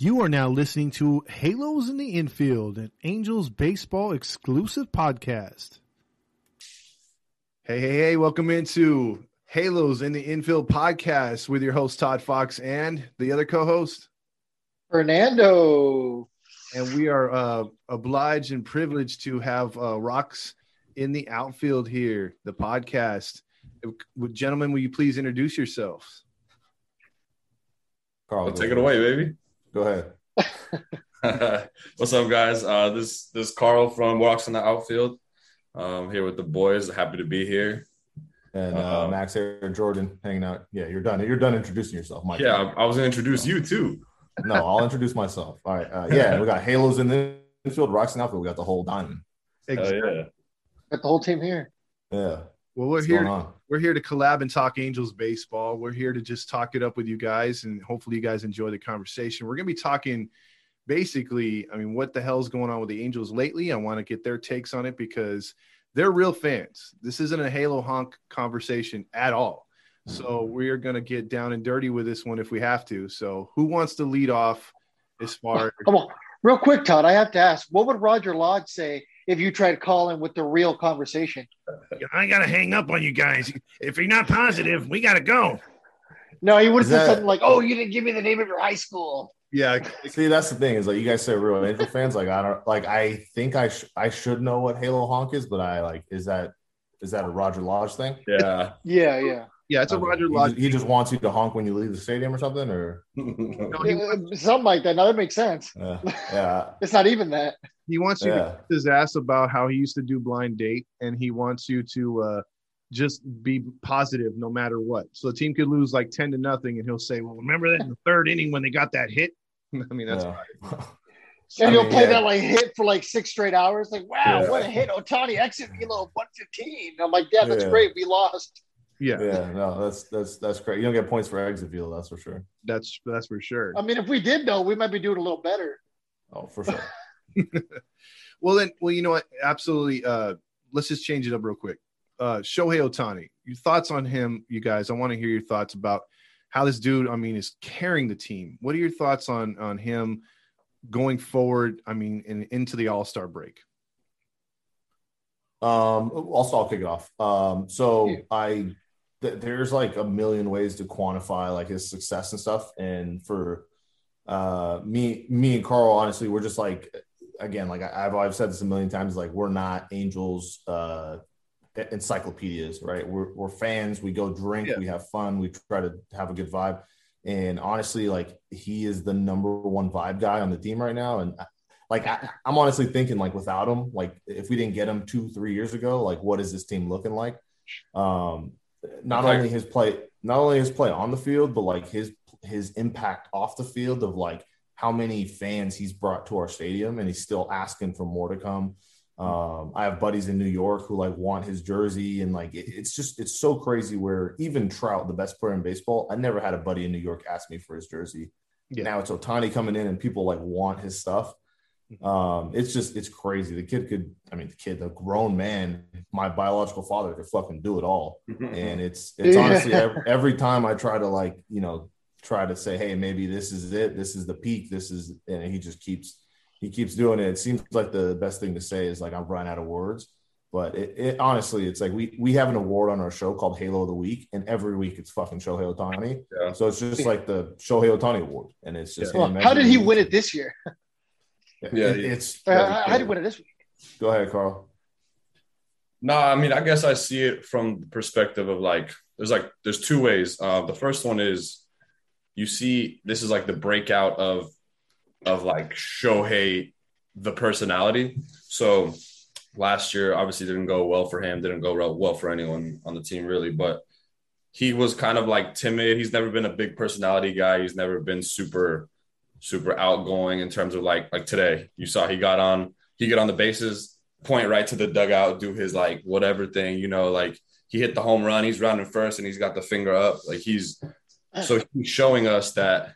You are now listening to Halos in the Infield, an Angels baseball exclusive podcast. Hey, hey, hey, welcome into Halos in the Infield podcast with your host, Todd Fox, and the other co host, Fernando. And we are uh, obliged and privileged to have uh, Rocks in the outfield here, the podcast. Gentlemen, will you please introduce yourselves? Carl, take it away, baby. Go ahead. What's up, guys? Uh, this this Carl from Walks in the Outfield. Um, here with the boys. Happy to be here. And uh, um, Max here, Jordan, hanging out. Yeah, you're done. You're done introducing yourself, Mike. Yeah, I, I was gonna introduce you too. no, I'll introduce myself. All right. Uh, yeah, we got Halos in the infield, Rocks in the outfield. We got the whole diamond. Exactly. yeah. Got the whole team here. Yeah. Well, we're What's here. We're here to collab and talk Angels baseball. We're here to just talk it up with you guys, and hopefully, you guys enjoy the conversation. We're to be talking basically. I mean, what the hell's going on with the Angels lately? I want to get their takes on it because they're real fans. This isn't a Halo honk conversation at all. So we are going to get down and dirty with this one if we have to. So who wants to lead off as far? Come on, real quick, Todd. I have to ask, what would Roger Lodge say if you tried calling with the real conversation. I got to hang up on you guys. If you're not positive, we got to go. No, he would have said something like, "Oh, you didn't give me the name of your high school." Yeah. See, that's the thing is like you guys say real Angel fans. Like I don't like. I think I sh- I should know what Halo Honk is, but I like is that is that a Roger Lodge thing? Yeah. yeah. Yeah. Yeah, it's a Roger Lodge. He just, he just, wants you to honk when you leave the stadium or something, or no, he, uh, something like that. Now that makes sense. Yeah, yeah. it's not even that. He wants you yeah. to his ass about how he used to do blind date, and he wants you to uh, just be positive no matter what. So the team could lose like ten to nothing, and he'll say, "Well, remember that in the third inning when they got that hit." I mean, that's. Yeah. And he'll play yeah. that like hit for like six straight hours. Like, wow, yeah. what a hit! Ohtani exit velo one fifteen. I'm like, yeah, that's great. We lost. Yeah. Yeah. No, that's that's that's great. You don't get points for exit velo, that's for sure. That's that's for sure. I mean, if we did though, we might be doing a little better. Oh, for sure. well then well, you know what? Absolutely. Uh let's just change it up real quick. Uh Shohei Ohtani, your thoughts on him, you guys. I want to hear your thoughts about how this dude, I mean, is carrying the team. What are your thoughts on on him going forward? I mean, in, into the All Star break. Um, I'll, I'll kick it off. Um, so yeah. I th- there's like a million ways to quantify like his success and stuff. And for uh, me, me and Carl, honestly, we're just like, again, like I, have I've said this a million times, like we're not angels, uh, encyclopedias, right? We're, we're fans. We go drink, yeah. we have fun, we try to have a good vibe. And honestly, like he is the number one vibe guy on the team right now. And like I, am honestly thinking, like without him, like if we didn't get him two, three years ago, like what is this team looking like? Um, not only his play, not only his play on the field, but like his his impact off the field of like how many fans he's brought to our stadium, and he's still asking for more to come. Um, I have buddies in New York who like want his jersey, and like it, it's just it's so crazy. Where even Trout, the best player in baseball, I never had a buddy in New York ask me for his jersey. Yeah. Now it's Ohtani coming in, and people like want his stuff. Um, it's just it's crazy. The kid could, I mean, the kid, the grown man, my biological father could fucking do it all. and it's it's honestly every, every time I try to like you know try to say, hey, maybe this is it, this is the peak, this is, and he just keeps he keeps doing it. It seems like the best thing to say is like I've run out of words. But it, it, honestly, it's like we we have an award on our show called Halo of the Week, and every week it's fucking Shohei Ohtani. Yeah. So it's just like the Shohei Ohtani Award, and it's just. Yeah. Well, how did he win it this year? Yeah, it, it's. Uh, how did you win it this week? Go ahead, Carl. No, I mean, I guess I see it from the perspective of like, there's like, there's two ways. Uh, the first one is you see, this is like the breakout of, of like Shohei, the personality. So last year, obviously didn't go well for him, didn't go well for anyone on the team really, but he was kind of like timid. He's never been a big personality guy. He's never been super super outgoing in terms of like like today. You saw he got on he get on the bases, point right to the dugout, do his like whatever thing, you know, like he hit the home run, he's running first and he's got the finger up. Like he's so he's showing us that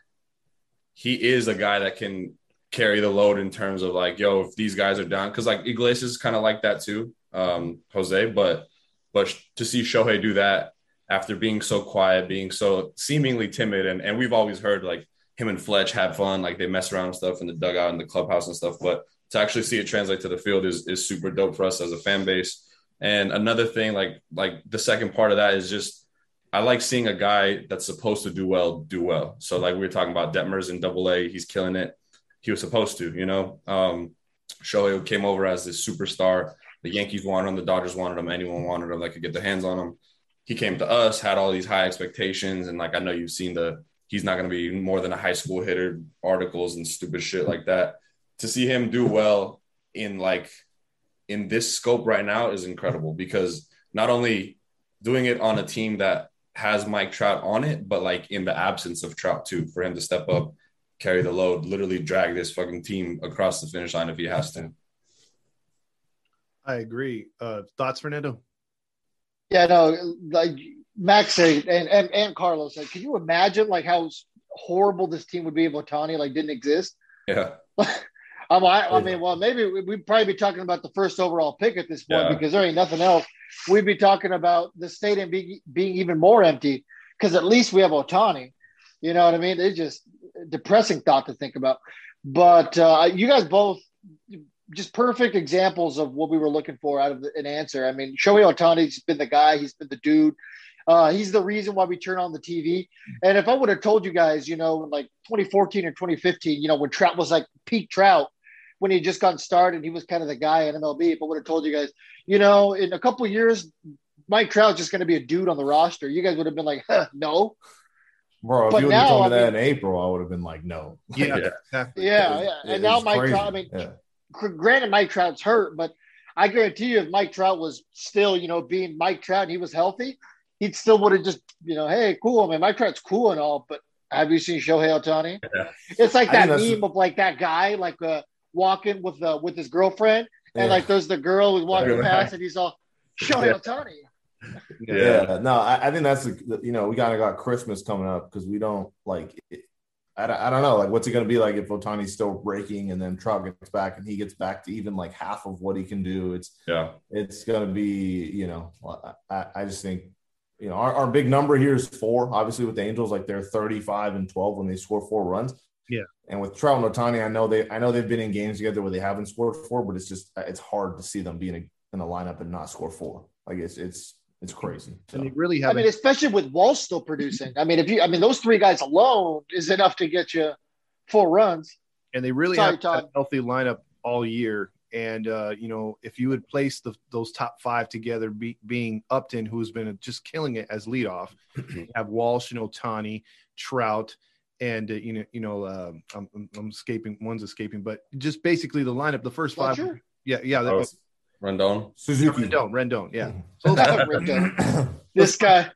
he is a guy that can carry the load in terms of like, yo, if these guys are down, because like Iglesias is kind of like that too, um, Jose, but but to see Shohei do that after being so quiet, being so seemingly timid, and and we've always heard like him and Fletch have fun, like they mess around and stuff in the dugout and the clubhouse and stuff. But to actually see it translate to the field is is super dope for us as a fan base. And another thing, like like the second part of that is just I like seeing a guy that's supposed to do well do well. So like we were talking about Detmers in Double A, he's killing it. He was supposed to, you know. Um, Shohei came over as this superstar. The Yankees wanted him, the Dodgers wanted him, anyone wanted him that could get their hands on him. He came to us, had all these high expectations, and like I know you've seen the he's not going to be more than a high school hitter articles and stupid shit like that. To see him do well in like in this scope right now is incredible because not only doing it on a team that has Mike Trout on it, but like in the absence of Trout too, for him to step up, carry the load, literally drag this fucking team across the finish line if he has to. I agree. Uh, thoughts, Fernando? Yeah, no, like Max said, and, and, and Carlos said, can you imagine like how horrible this team would be if Ohtani like didn't exist? Yeah. Um, I, I, mean, well, maybe we'd probably be talking about the first overall pick at this point yeah. because there ain't nothing else. We'd be talking about the stadium being, being even more empty because at least we have Ohtani. You know what I mean? It's just depressing thought to think about. But uh, you guys both just perfect examples of what we were looking for out of the, an answer. I mean, Shohei Ohtani's been the guy. He's been the dude. Uh, he's the reason why we turn on the TV. And if I would have told you guys, you know, like 2014 or 2015, you know, when Trout was like peak Trout, when he just got started, he was kind of the guy in MLB. If I would have told you guys, you know, in a couple years, Mike Trout's just going to be a dude on the roster, you guys would have been like, huh, no. Bro, if but you would have told me I that mean, in April, I would have been like, no. Yeah, yeah, yeah. yeah. And now Mike crazy. Trout, I mean, yeah. granted, Mike Trout's hurt, but I guarantee you, if Mike Trout was still, you know, being Mike Trout and he was healthy, he still would have just, you know, hey, cool. I mean, Mike Trout's cool and all, but have you seen Shohei Ohtani? Yeah. It's like that meme of like that guy, like uh, walking with uh, with his girlfriend, and yeah. like there's the girl who's walking past, and he's all Shohei yeah. Ohtani. Yeah. yeah, no, I, I think that's the, you know we kind of got Christmas coming up because we don't like. It, I, I don't know, like what's it going to be like if Ohtani's still breaking and then Trout gets back and he gets back to even like half of what he can do. It's yeah, it's going to be you know I, I just think you know, our, our big number here is four. Obviously, with the Angels, like they're 35 and 12 when they score four runs. Yeah. And with Trout and Ohtani, I know they I know they've been in games together where they haven't scored four, but it's just it's hard to see them being in a, in a lineup and not score four. Like it's it's it's crazy. So. And they really have. I mean, especially with Walsh still producing. I mean, if you, I mean, those three guys alone is enough to get you four runs. And they really Sorry, have a healthy lineup all year. And uh, you know, if you would place the, those top five together, be, being Upton, who's been just killing it as leadoff, have Walsh and Ohtani, Trout, and uh, you know, you know, uh, I'm, I'm, escaping. One's escaping, but just basically the lineup. The first five. Yeah, yeah. That oh, was Rendon, Suzuki, Rendon, Rendon. Yeah. So Rendon. this guy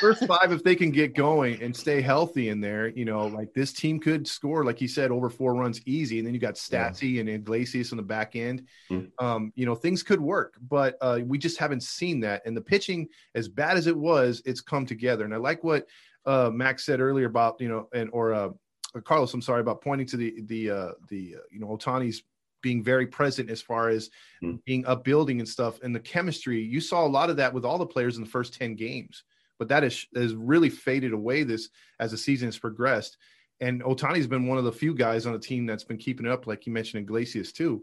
first five, if they can get going and stay healthy in there, you know, like this team could score, like you said, over four runs easy. And then you got Stassi yeah. and Iglesias on the back end. Mm-hmm. Um, you know, things could work, but uh, we just haven't seen that. And the pitching, as bad as it was, it's come together. And I like what uh, Max said earlier about, you know, and or uh, Carlos, I'm sorry about pointing to the the uh, the uh, you know Ohtani's being very present as far as mm. being upbuilding and stuff and the chemistry you saw a lot of that with all the players in the first 10 games but that is has really faded away this as the season has progressed. And Ohtani's been one of the few guys on the team that's been keeping it up, like you mentioned, Iglesias too.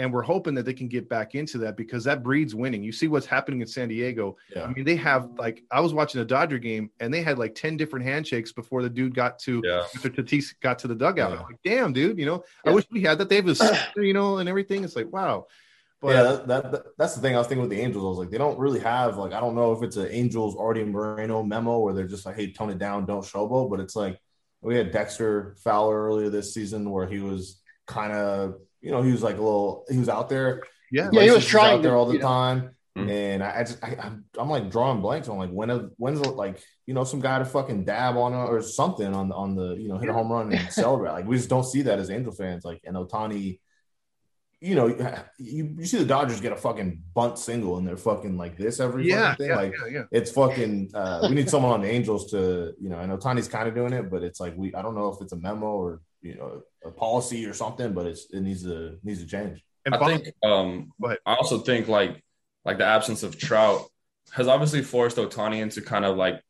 And we're hoping that they can get back into that because that breeds winning. You see what's happening in San Diego. Yeah. I mean, they have like I was watching a Dodger game and they had like 10 different handshakes before the dude got to yeah. after Tatis got to the dugout. Yeah. Like, damn, dude, you know, yeah. I wish we had that. They have a you know, and everything. It's like, wow. But yeah, that, that, that's the thing I was thinking with the Angels. I was like, they don't really have like I don't know if it's an Angels Artie Moreno memo where they're just like, hey, tone it down, don't showboat. But it's like we had Dexter Fowler earlier this season where he was kind of you know he was like a little he was out there. Yeah, yeah, he was trying out there all the time. Mm-hmm. And I, I just I, am I'm like drawing blanks on like when when's like you know some guy to fucking dab on or something on the, on the you know hit a home run and celebrate like we just don't see that as Angel fans like and Ohtani, you know, you, you see the Dodgers get a fucking bunt single and they're fucking like this every yeah, thing. Yeah, like yeah, yeah. it's fucking uh, we need someone on the Angels to, you know, I know Tony's kind of doing it, but it's like we I don't know if it's a memo or you know a policy or something, but it's it needs to needs to change. And I think um I also think like like the absence of Trout has obviously forced Ohtani into kind of like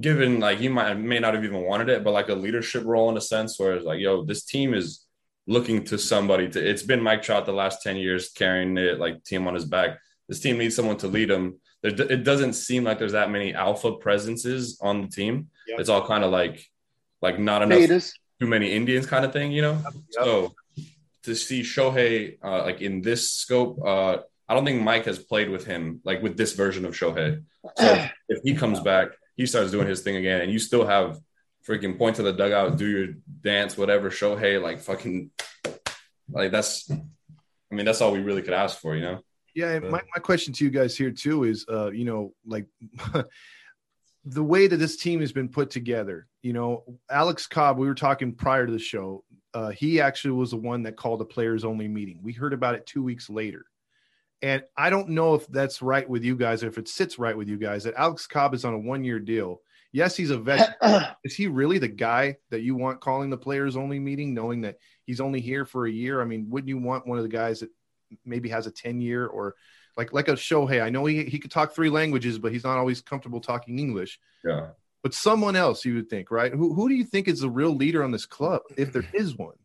given like he might may not have even wanted it, but like a leadership role in a sense where it's like, yo, this team is looking to somebody to it's been Mike Trout the last 10 years carrying it like team on his back. This team needs someone to lead them. There, it doesn't seem like there's that many alpha presences on the team. Yep. It's all kind of like like not enough Betas. Too many Indians kind of thing, you know? Yep. So to see Shohei uh, like in this scope, uh, I don't think Mike has played with him like with this version of Shohei. So if he comes back, he starts doing his thing again, and you still have freaking point to the dugout, do your dance, whatever. Shohei, like fucking, like that's. I mean, that's all we really could ask for, you know. Yeah, my, my question to you guys here too is, uh, you know, like the way that this team has been put together. You know, Alex Cobb. We were talking prior to the show. Uh, he actually was the one that called a players only meeting. We heard about it two weeks later. And I don't know if that's right with you guys, or if it sits right with you guys that Alex Cobb is on a one year deal. Yes, he's a vet. is he really the guy that you want calling the players only meeting, knowing that he's only here for a year? I mean, wouldn't you want one of the guys that maybe has a 10 year or like like a Shohei? I know he, he could talk three languages, but he's not always comfortable talking English. Yeah. But someone else you would think, right? Who, who do you think is the real leader on this club, if there is one?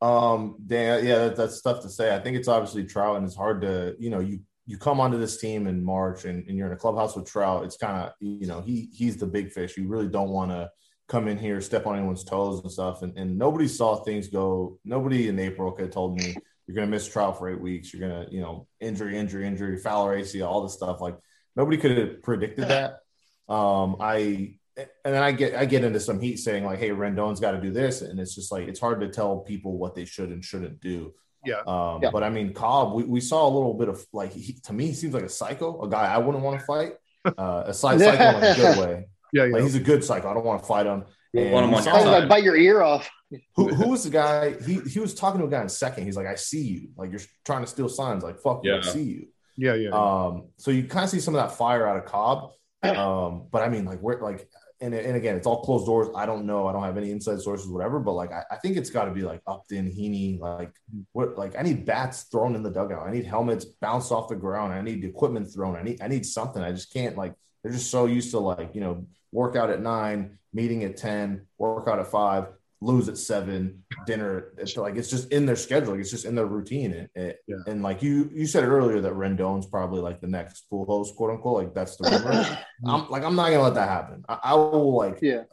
Um, Dan, yeah, that, that's tough to say. I think it's obviously Trout, and it's hard to, you know, you you come onto this team in March and, and you're in a clubhouse with Trout. It's kind of, you know, he he's the big fish. You really don't want to come in here, step on anyone's toes and stuff. And, and nobody saw things go. Nobody in April could have told me you're going to miss Trout for eight weeks. You're going to, you know, injury, injury, injury, Fowler ACL, all this stuff. Like nobody could have predicted that. Um, I and then I get I get into some heat saying like, "Hey, Rendon's got to do this," and it's just like it's hard to tell people what they should and shouldn't do. Yeah. Um, yeah. But I mean, Cobb, we, we saw a little bit of like he, to me, he seems like a psycho, a guy I wouldn't want to fight. Uh, a side psycho in a good way. Yeah, yeah. Like, he's a good psycho. I don't want to fight him. And want him on like bite your ear off. who, who was the guy? He he was talking to a guy in second. He's like, I see you. Like you're trying to steal signs. Like fuck yeah. you, I see you. Yeah, yeah. Um, so you kind of see some of that fire out of Cobb. Um, but I mean, like we're like and, and again, it's all closed doors. I don't know. I don't have any inside sources, whatever. But like, I, I think it's got to be like Upton, Heaney. Like, what? Like, I need bats thrown in the dugout. I need helmets bounced off the ground. I need equipment thrown. I need I need something. I just can't like. They're just so used to like you know workout at nine, meeting at ten, workout at five, lose at seven, dinner. It's like it's just in their schedule. It's just in their routine. It, it, yeah. And like you you said earlier that Rendon's probably like the next Pujols, quote unquote. Like that's the rumor. I'm like I'm not gonna let that happen. I, I, will like yeah.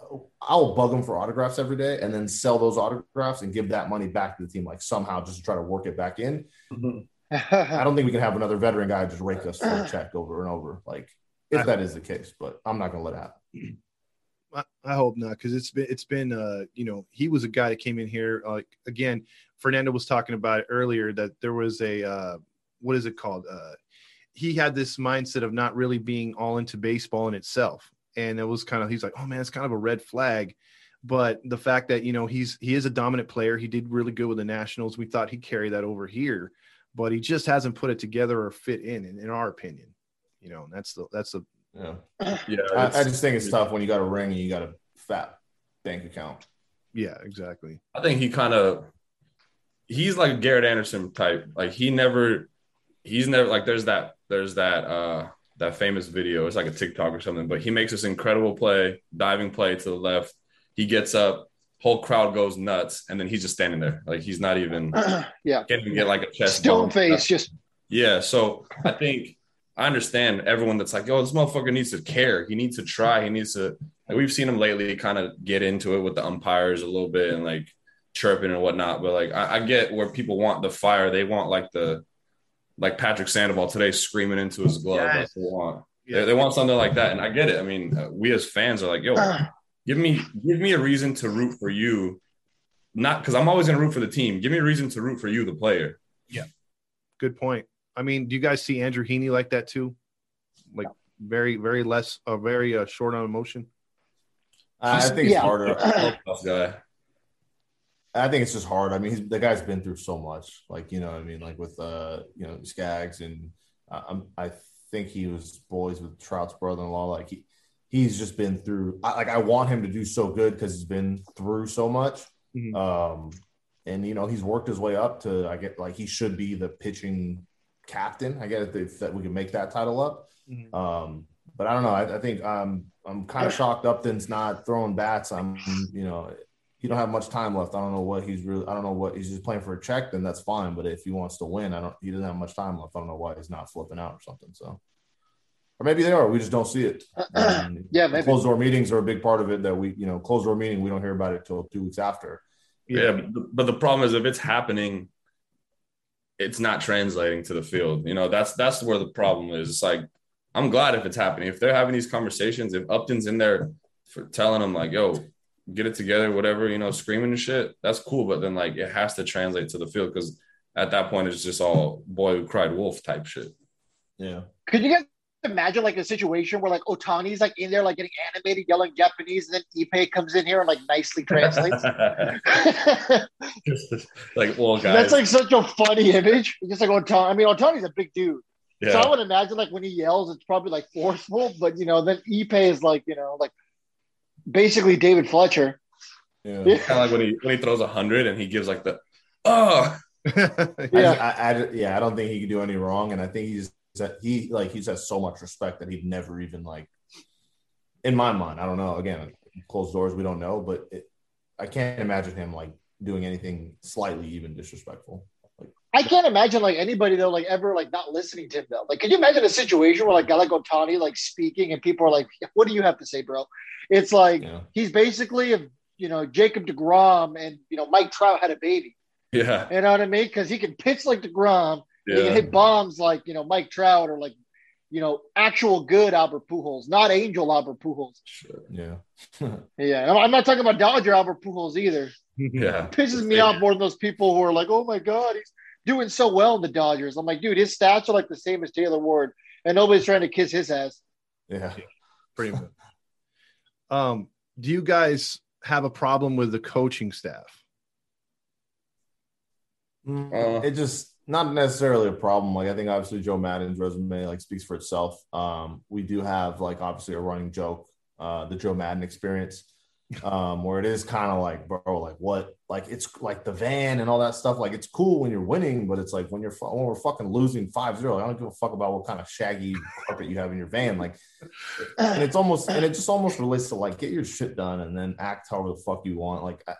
I will bug them for autographs every day and then sell those autographs and give that money back to the team like somehow just to try to work it back in. Mm-hmm. I don't think we can have another veteran guy just rake us for a check over and over. Like if that is the case, but I'm not gonna let it happen. I hope not, because it's been it's been uh you know he was a guy that came in here like uh, again. Fernando was talking about earlier that there was a uh, what is it called? Uh, he had this mindset of not really being all into baseball in itself, and it was kind of he's like, oh man, it's kind of a red flag. But the fact that you know he's he is a dominant player, he did really good with the Nationals. We thought he'd carry that over here, but he just hasn't put it together or fit in, in, in our opinion. You know, and that's the that's the yeah, yeah. I, I, just think it's tough when you got a ring and you got a fat bank account. Yeah, exactly. I think he kind of he's like a Garrett Anderson type. Like he never, he's never like there's that there's that uh that famous video. It's like a TikTok or something. But he makes this incredible play, diving play to the left. He gets up, whole crowd goes nuts, and then he's just standing there. Like he's not even yeah can't even get like a chest stone face. Just yeah. So I think I understand everyone that's like, oh, this motherfucker needs to care. He needs to try. He needs to. Like, we've seen him lately kind of get into it with the umpires a little bit and like chirping and whatnot. But like, I, I get where people want the fire. They want like the like Patrick Sandoval today screaming into his glove. Yes. they want. Yeah. They, they, want something like that, and I get it. I mean, uh, we as fans are like, yo, give me give me a reason to root for you. Not because I'm always going to root for the team. Give me a reason to root for you, the player. Yeah, good point. I mean, do you guys see Andrew Heaney like that too? Like very, very less, uh, very uh, short on emotion. Uh, I think yeah. it's harder. guy. I think it's just hard. I mean, he's, the guy's been through so much. Like you know, I mean, like with uh, you know, Skaggs, and uh, I think he was boys with Trout's brother-in-law. Like he, he's just been through. I, like I want him to do so good because he's been through so much. Mm-hmm. Um, and you know, he's worked his way up to. I get like he should be the pitching captain. I guess if that we can make that title up. Mm-hmm. Um, but I don't know. I, I think um, I'm kind of shocked Upton's not throwing bats. I'm, you know, he don't have much time left. I don't know what he's really. I don't know what he's just playing for a check. Then that's fine. But if he wants to win, I don't. He doesn't have much time left. I don't know why he's not flipping out or something. So, or maybe they are. We just don't see it. Um, yeah, maybe. Closed door meetings are a big part of it. That we, you know, closed door meeting. We don't hear about it till two weeks after. Yeah, but, but the problem is if it's happening, it's not translating to the field. You know, that's that's where the problem is. It's like I'm glad if it's happening. If they're having these conversations, if Upton's in there for telling them like, "Yo, get it together," whatever, you know, screaming and shit, that's cool. But then like it has to translate to the field because at that point it's just all boy who cried wolf type shit. Yeah. Could you guys imagine like a situation where like Ohtani's like in there like getting animated, yelling Japanese, and then Ippei comes in here and like nicely translates? like, well, guys, That's like such a funny image. Just like Ohtani. I mean, Ohtani's a big dude. yeah. So I would imagine like when he yells, it's probably like forceful, but you know, then Ippei is like, you know, like basically David Fletcher. Yeah. Yeah. kind of like when he when he throws a hundred and he gives like the oh I, Yeah. I, I, yeah, I don't think he could do any wrong, and I think he's he like he's has so much respect that he'd never even like. In my mind, I don't know. Again, closed doors, we don't know, but it, I can't imagine him like doing anything slightly even disrespectful. Like, I can't imagine like anybody though, like ever like not listening to him though. Like, can you imagine a situation where like a guy like Ohtani like speaking and people are like, "What do you have to say, bro?" It's like Yeah. he's basically if you know Jacob deGrom and you know Mike Trout had a baby. yeah You know what I mean? Because he can pitch like deGrom, he can hit bombs like you know Mike Trout or like you know actual good Albert Pujols, not Angel Albert Pujols. yeah, Yeah, I'm- I'm not talking about Dodger Albert Pujols either. yeah it pisses me off more than those people who are like, "Oh my god, he's doing so well in the Dodgers." I'm like, dude, his stats are like the same as Taylor Ward, and nobody's trying to kiss his ass. yeah. Pretty much. Um, do you guys have a problem with the coaching staff? Uh, it just not necessarily a problem. Like I think obviously Joe Maddon's resume like speaks for itself. Um, we do have like obviously a running joke, uh, the Joe Maddon experience, um, where it is kind of like, bro, like what, like it's like the van and all that stuff. Like it's cool when you're winning, but it's like when you're when we're fucking losing 5-0, I don't give a fuck about what kind of shaggy carpet you have in your van. Like, and it's almost and it just almost relates to like get your shit done and then act however the fuck you want. Like I,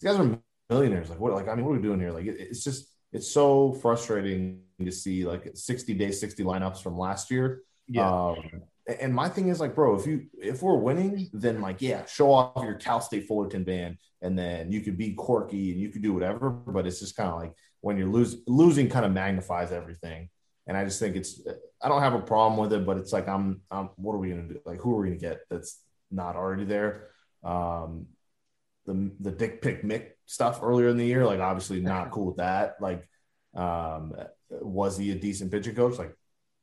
these guys are millionaires. Like what? Like I mean, what are we doing here? Like it, it's just it's so frustrating to see like 60 day 60 lineups from last year. Um, and my thing is like, bro, if you if we're winning, then like yeah, show off your Cal State Fullerton band, and then you could be quirky and you could do whatever. But it's just kind of like when you're lose, losing, kind of magnifies everything. And I just think it's I don't have a problem with it, but it's like I'm, I'm what are we gonna do? Like who are we gonna get that's not already there? Um, the the dick pic Mick stuff earlier in the year, like obviously not cool with that. Like, um, was he a decent pitching coach? Like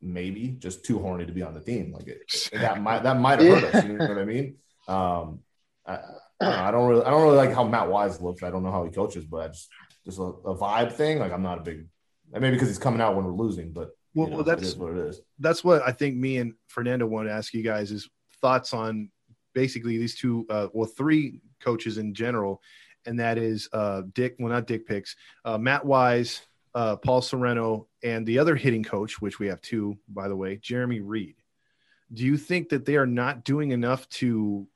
maybe just too horny to be on the team. Like it, that might that might have hurt us. You know what I mean? Um, I, I, don't know, I don't really I don't really like how Matt Wise looks. I don't know how he coaches, but I just just a, a vibe thing. Like I'm not a big. Maybe because he's coming out when we're losing, but you Well, know, well, that's it is what it is. that's what I think me and Fernando want to ask you guys is thoughts on basically these two, uh, well, three coaches in general, and that is uh, Dick, well, not Dick Picks, uh, Matt Wise, uh, Paul Sorrento, and the other hitting coach, which we have two, by the way, Jeremy Reed. Do you think that they are not doing enough to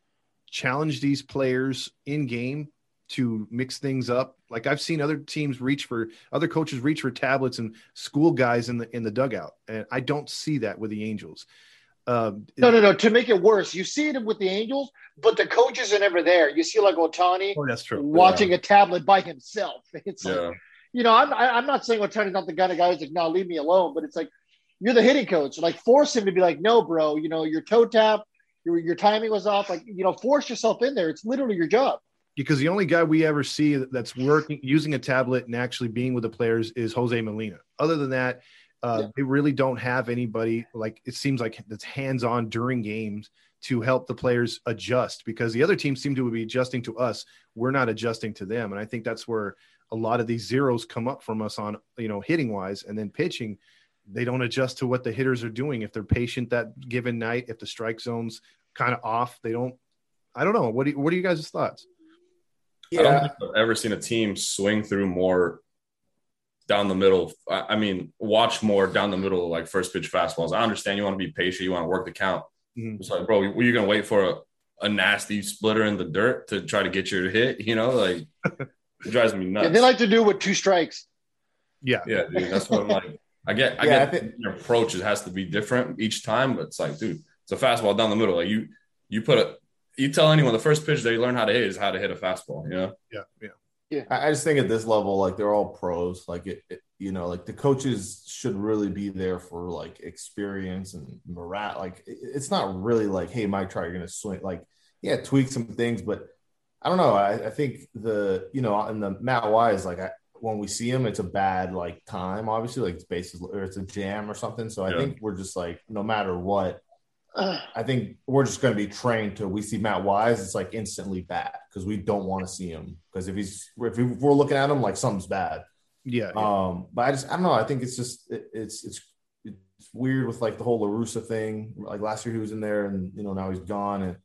challenge these players in game to mix things up? Like I've seen other teams reach for other coaches reach for tablets and school guys in the in the dugout, and I don't see that with the Angels. Um, No, no, no. To make it worse, you see it with the Angels, but the coaches are never there. You see like Ohtani oh, that's true. watching a tablet by himself. It's like, you know, I'm I'm not saying Ohtani's not the kind of guy who's like, no, leave me alone. But it's like you're the hitting coach. Like force him to be like, no, bro. You know, your toe tap, your your timing was off. Like you know, force yourself in there. It's literally your job. because the only guy we ever see that's working using a tablet and actually being with the players is Jose Molina. Other than that, uh, Yeah. they really don't have anybody like it seems like that's hands on during games to help the players adjust because the other teams seem to be adjusting to us. We're not adjusting to them, and I think that's where a lot of these zeros come up from us on you know hitting wise, and then pitching. They don't adjust to what the hitters are doing. If they're patient that given night, if the strike zone's kind of off, they don't. I don't know. What do you, what are you guys' thoughts? I don't think I've ever seen a team swing through more down the middle. I I mean, watch more down the middle, like first pitch fastballs. I understand you want to be patient, you want to work the count, Mm-hmm. It's like, bro, were you gonna wait for a, a nasty splitter in the dirt to try to get your hit? You know, like it drives me nuts. Yeah, they like to do with two strikes. Yeah, yeah, dude. That's what I'm like. I get, I yeah, get I think, your approach. It has to be different each time, but it's like, dude, it's a fastball down the middle. Like you, you put a, you tell anyone the first pitch they learn how to hit is how to hit a fastball. You know? Yeah, yeah. Yeah. I just think at this level, like they're all pros. Like it, it, you know, like the coaches should really be there for like experience and morale. Like it's not really like, hey, Mike Trout, you're gonna swing. Like, yeah, tweak some things, but I don't know. I, I think the you know, and the Matt Wise, like I, when we see him, it's a bad like time. Obviously, like it's bases or it's a jam or something. So I yeah. think we're just like, no matter what, I think we're just going to be trained to. We see Matt Wise, it's like instantly bad because we don't want to see him because if he's if we're looking at him like something's bad. Yeah, yeah. Um, but I just I don't know. I think it's just it, it's it's it's weird with like the whole La Russa thing. Like last year he was in there, and you know now he's gone, and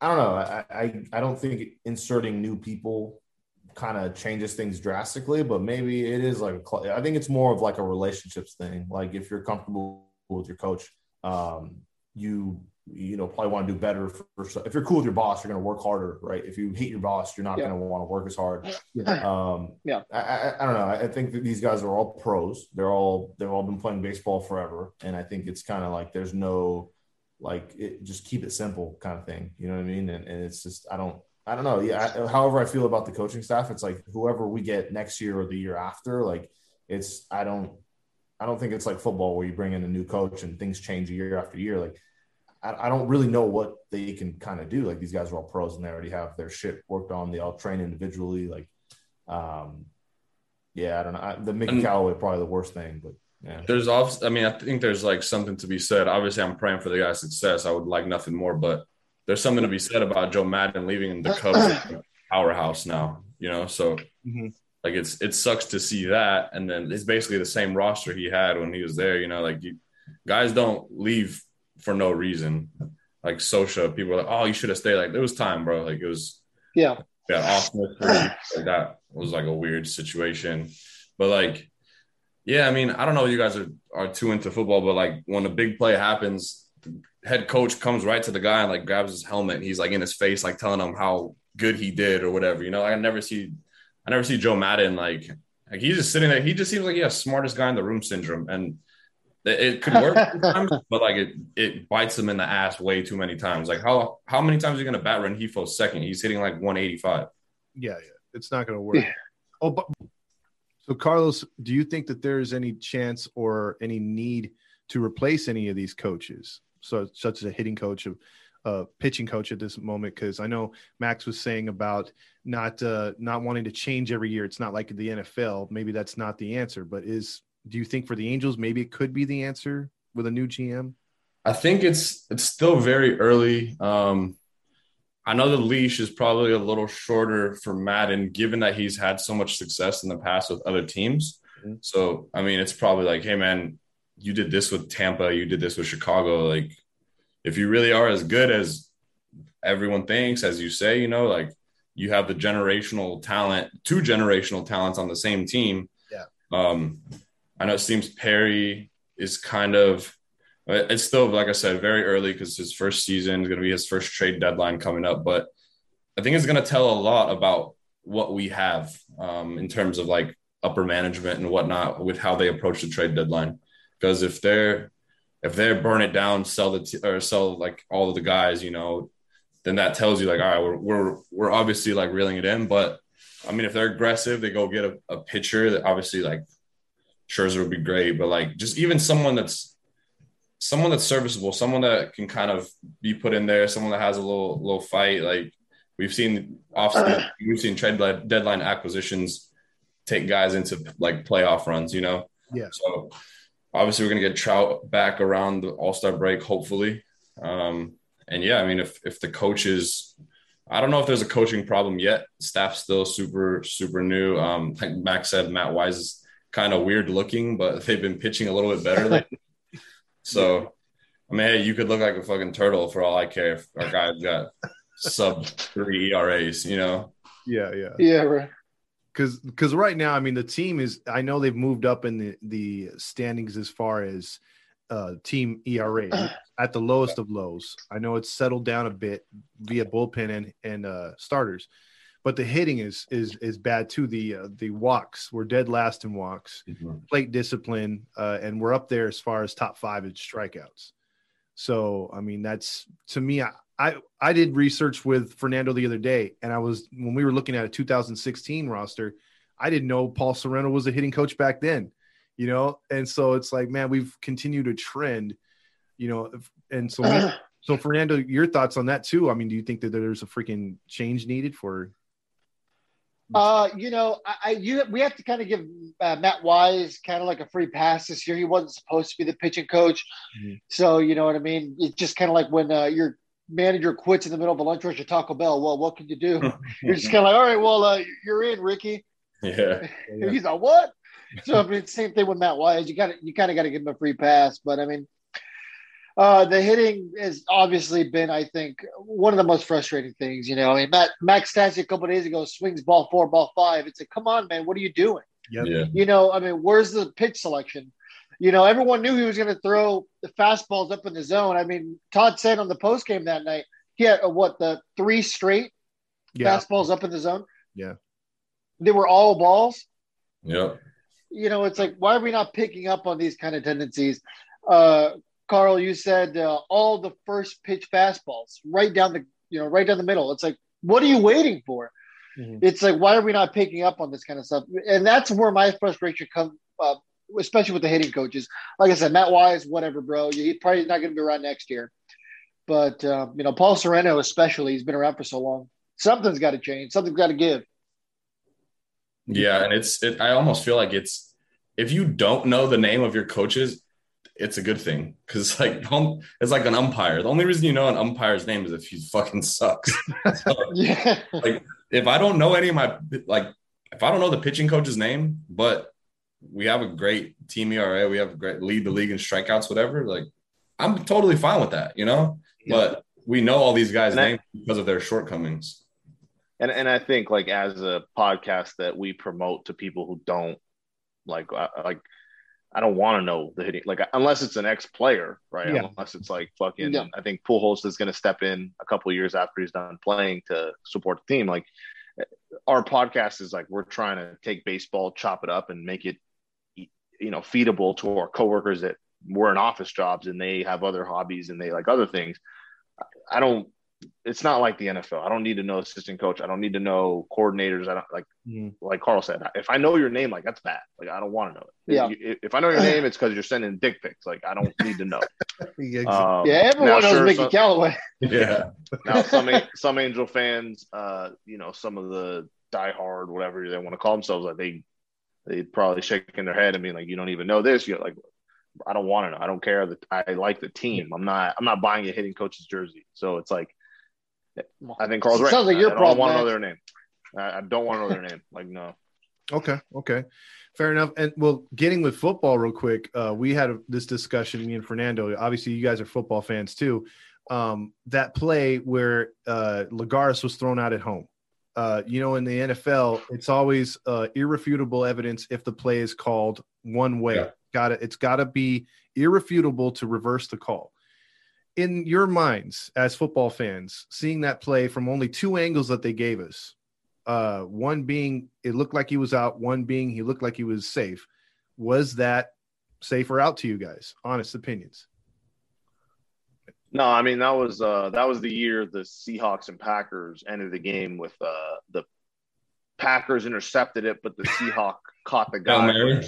I don't know. I I, I don't think inserting new people kind of changes things drastically, but maybe it is like a, I think it's more of like a relationships thing. Like if you're comfortable with your coach um, you you know probably want to do better for, for, if you're cool with your boss you're going to work harder right? If you hate your boss you're not yeah. going to want to work as hard. Yeah. um yeah. I, I, I don't know. I think that these guys are all pros. They're all they've all been playing baseball forever. And i think it's kind of like there's no like it, just keep it simple kind of thing. You know what i mean? And, and it's just i don't i don't know. Yeah I, however i feel about the coaching staff it's like whoever we get next year or the year after like it's i don't I don't think it's like football where you bring in a new coach and things change year after year. Like, I, I don't really know what they can kind of do. Like, these guys are all pros and they already have their shit worked on. They all train individually. Like, um, yeah, I don't know. I, the Mickey and Callaway probably the worst thing, but yeah. There's also, I mean, I think there's like something to be said. Obviously, I'm praying for the guy's success. I would like nothing more, but there's something to be said about Joe Maddon leaving the Cubs powerhouse now. You know, so mm-hmm. Like it's it sucks to see that, and then it's basically the same roster he had when he was there. You know, like you, guys don't leave for no reason. Like Scioscia, people are like, "Oh, you should have stayed." Like it was time, bro. Like it was. Yeah. Yeah, like that was like a weird situation, but like, yeah, I mean, I don't know. You guys are are too into football, but like when a big play happens, head coach comes right to the guy and like grabs his helmet and he's like in his face, like telling him how good he did or whatever. You know, I never see I never see Joe Maddon like like he's just sitting there. He just seems like he has smartest guy in the room syndrome, and it, it could work sometimes, but like it it bites him in the ass way too many times. Like how how many times are you going to bat Rengifo second? He's hitting like 185. Yeah, yeah, it's not going to work. Yeah. Oh, but so Carlos, do you think that there is any chance or any need to replace any of these coaches? So such as a hitting coach of uh, pitching coach at this moment because I know Max was saying about not uh, not wanting to change every year. It's not like the NFL. Maybe that's not the answer. But is do you think for the Angels maybe it could be the answer with a new GM? I think it's it's still very early. Um, I know the leash is probably a little shorter for Maddon, given that he's had so much success in the past with other teams. Mm-hmm. So I mean, it's probably like, hey man, you did this with Tampa, you did this with Chicago, like if you really are as good as everyone thinks, as you say, you know, like you have the generational talent, two generational talents on the same team. Yeah. Um, I know it seems Perry is kind of, it's still, like I said, very early because his first season is going to be his first trade deadline coming up. But I think it's going to tell a lot about what we have um, in terms of like upper management and whatnot with how they approach the trade deadline. Because if they're if they burn it down, sell the t- or sell like all of the guys, you know, then that tells you like, all right, we're we're we're obviously like reeling it in. But I mean, if they're aggressive, they go get a, a pitcher that obviously like Scherzer would be great, but like just even someone that's someone that's serviceable, someone that can kind of be put in there, someone that has a little little fight. Like we've seen off uh-huh. we've seen trade deadline acquisitions take guys into like playoff runs, you know. Yeah. So obviously we're going to get Trout back around the All Star break, hopefully. Um, and yeah, I mean, if if the coaches, I don't know if there's a coaching problem yet. Staff's still super super new. Um, like Max said, Matt Wise is kind of weird looking, but they've been pitching a little bit better lately. so, I mean, hey, you could look like a fucking turtle for all I care if our guys got sub three ERAs, you know? Yeah, yeah, yeah, right because because right now, I mean, the team is. I know they've moved up in the the standings as far as uh, team ERA at the lowest of lows. I know it's settled down a bit via bullpen and and uh, starters, but the hitting is is is bad too. The uh, the walks we're dead last in walks, Mm-hmm. plate discipline, uh, and we're up there as far as top five in strikeouts. So I mean that's to me. I, I I did research with Fernando the other day, and I was when we were looking at a 2016 roster. I didn't know Paul Sorrento was a hitting coach back then, you know, and so it's like, man, we've continued to trend, you know, and so we, so Fernando, your thoughts on that too? I mean, do you think that there's a freaking change needed for? Uh, you know, I, I you we have to kind of give uh, Matt Wise kind of like a free pass this year. He wasn't supposed to be the pitching coach, Mhm. so you know what I mean. It's just kind of like when uh, your manager quits in the middle of a lunch rush at Taco Bell. Well, what can you do? You're just kind of like, all right, well, uh, you're in, Ricky. yeah. Yeah. He's like, what? So I mean, same thing with Matt Wise. You got to you kind of got to give him a free pass, but I mean. Uh, the hitting has obviously been, I think, one of the most frustrating things. You know, I mean, Matt Max Stassi a couple days ago swings ball four, ball five. It's like, come on, man, what are you doing? Yep. Yeah. You know, I mean, where's the pitch selection? You know, everyone knew he was going to throw the fastballs up in the zone. I mean, Todd said on the post game that night he had uh, what the three straight Yeah, fastballs up in the zone. Yeah. they were all balls. Yeah, You know, it's like why are we not picking up on these kind of tendencies? Uh, Carl, you said uh, all the first pitch fastballs right down the you know right down the middle. It's like what are you waiting for? Mhm. It's like why are we not picking up on this kind of stuff? And that's where my frustration comes, uh, especially with the hitting coaches. Like I said, Matt Wise, whatever, bro. He's probably not going to be around next year. But uh, you know, Paul Sorrento, especially, he's been around for so long. Something's got to change. Something's got to give. Yeah, and it's it, I almost feel like it's if you don't know the name of your coaches, it's a good thing because it's like don't- it's like an umpire. The only reason you know an umpire's name is if he fucking sucks. So, Yeah, if I don't know any of my like if I don't know the pitching coach's name, but we have a great team ERA, we have a great lead the league in strikeouts, whatever. Like I'm totally fine with that, you know. But we know all these guys' And I- names because of their shortcomings. and and I think like as a podcast that we promote to people who don't like I- like I don't want to know the hitting like unless it's an ex player right Yeah. unless it's like fucking Yeah. I think Pujols is going to step in a couple of years after he's done playing to support the team like our podcast is like we're trying to take baseball chop it up and make it you know feedable to our coworkers that were in office jobs and they have other hobbies and they like other things I don't it's not like the NFL. I don't need to know assistant coach. I don't need to know coordinators. I don't like Mhm. like Carl said. If I know your name, like that's bad. Like I don't want to know it. Yeah. If, if I know your name, it's because you're sending dick pics. Like I don't need to know. Yeah. Um, yeah. Everyone knows sure, Mickey some- Callaway. Yeah. now some some Angel fans, uh, you know, some of the diehard whatever they want to call themselves, like they they probably shaking their head and being like, you don't even know this. You're like, I don't want to know. I don't care that I like the team. I'm not I'm not buying a hitting coach's jersey. So it's like I think Carl's right. Sounds like your I, I problem, don't want to know their name. I, I don't want to know their name. Like no. Okay, okay, fair enough. And well, getting with football real quick, uh, we had a, this discussion. Me and Fernando. Obviously, you guys are football fans too. Um, that play where uh, Lagares was thrown out at home. Uh, you know, in the NFL, it's always uh, irrefutable evidence if the play is called one way. Yeah. Got it. It's got to be irrefutable to reverse the call. In your minds, as football fans, seeing that play from only two angles that they gave us, uh one being it looked like he was out one being he looked like he was safe was that safe or out to you guys honest opinions No, I mean that was uh that was the year the Seahawks and Packers ended the game with uh the Packers intercepted it, but the Seahawk caught the guy. Mary?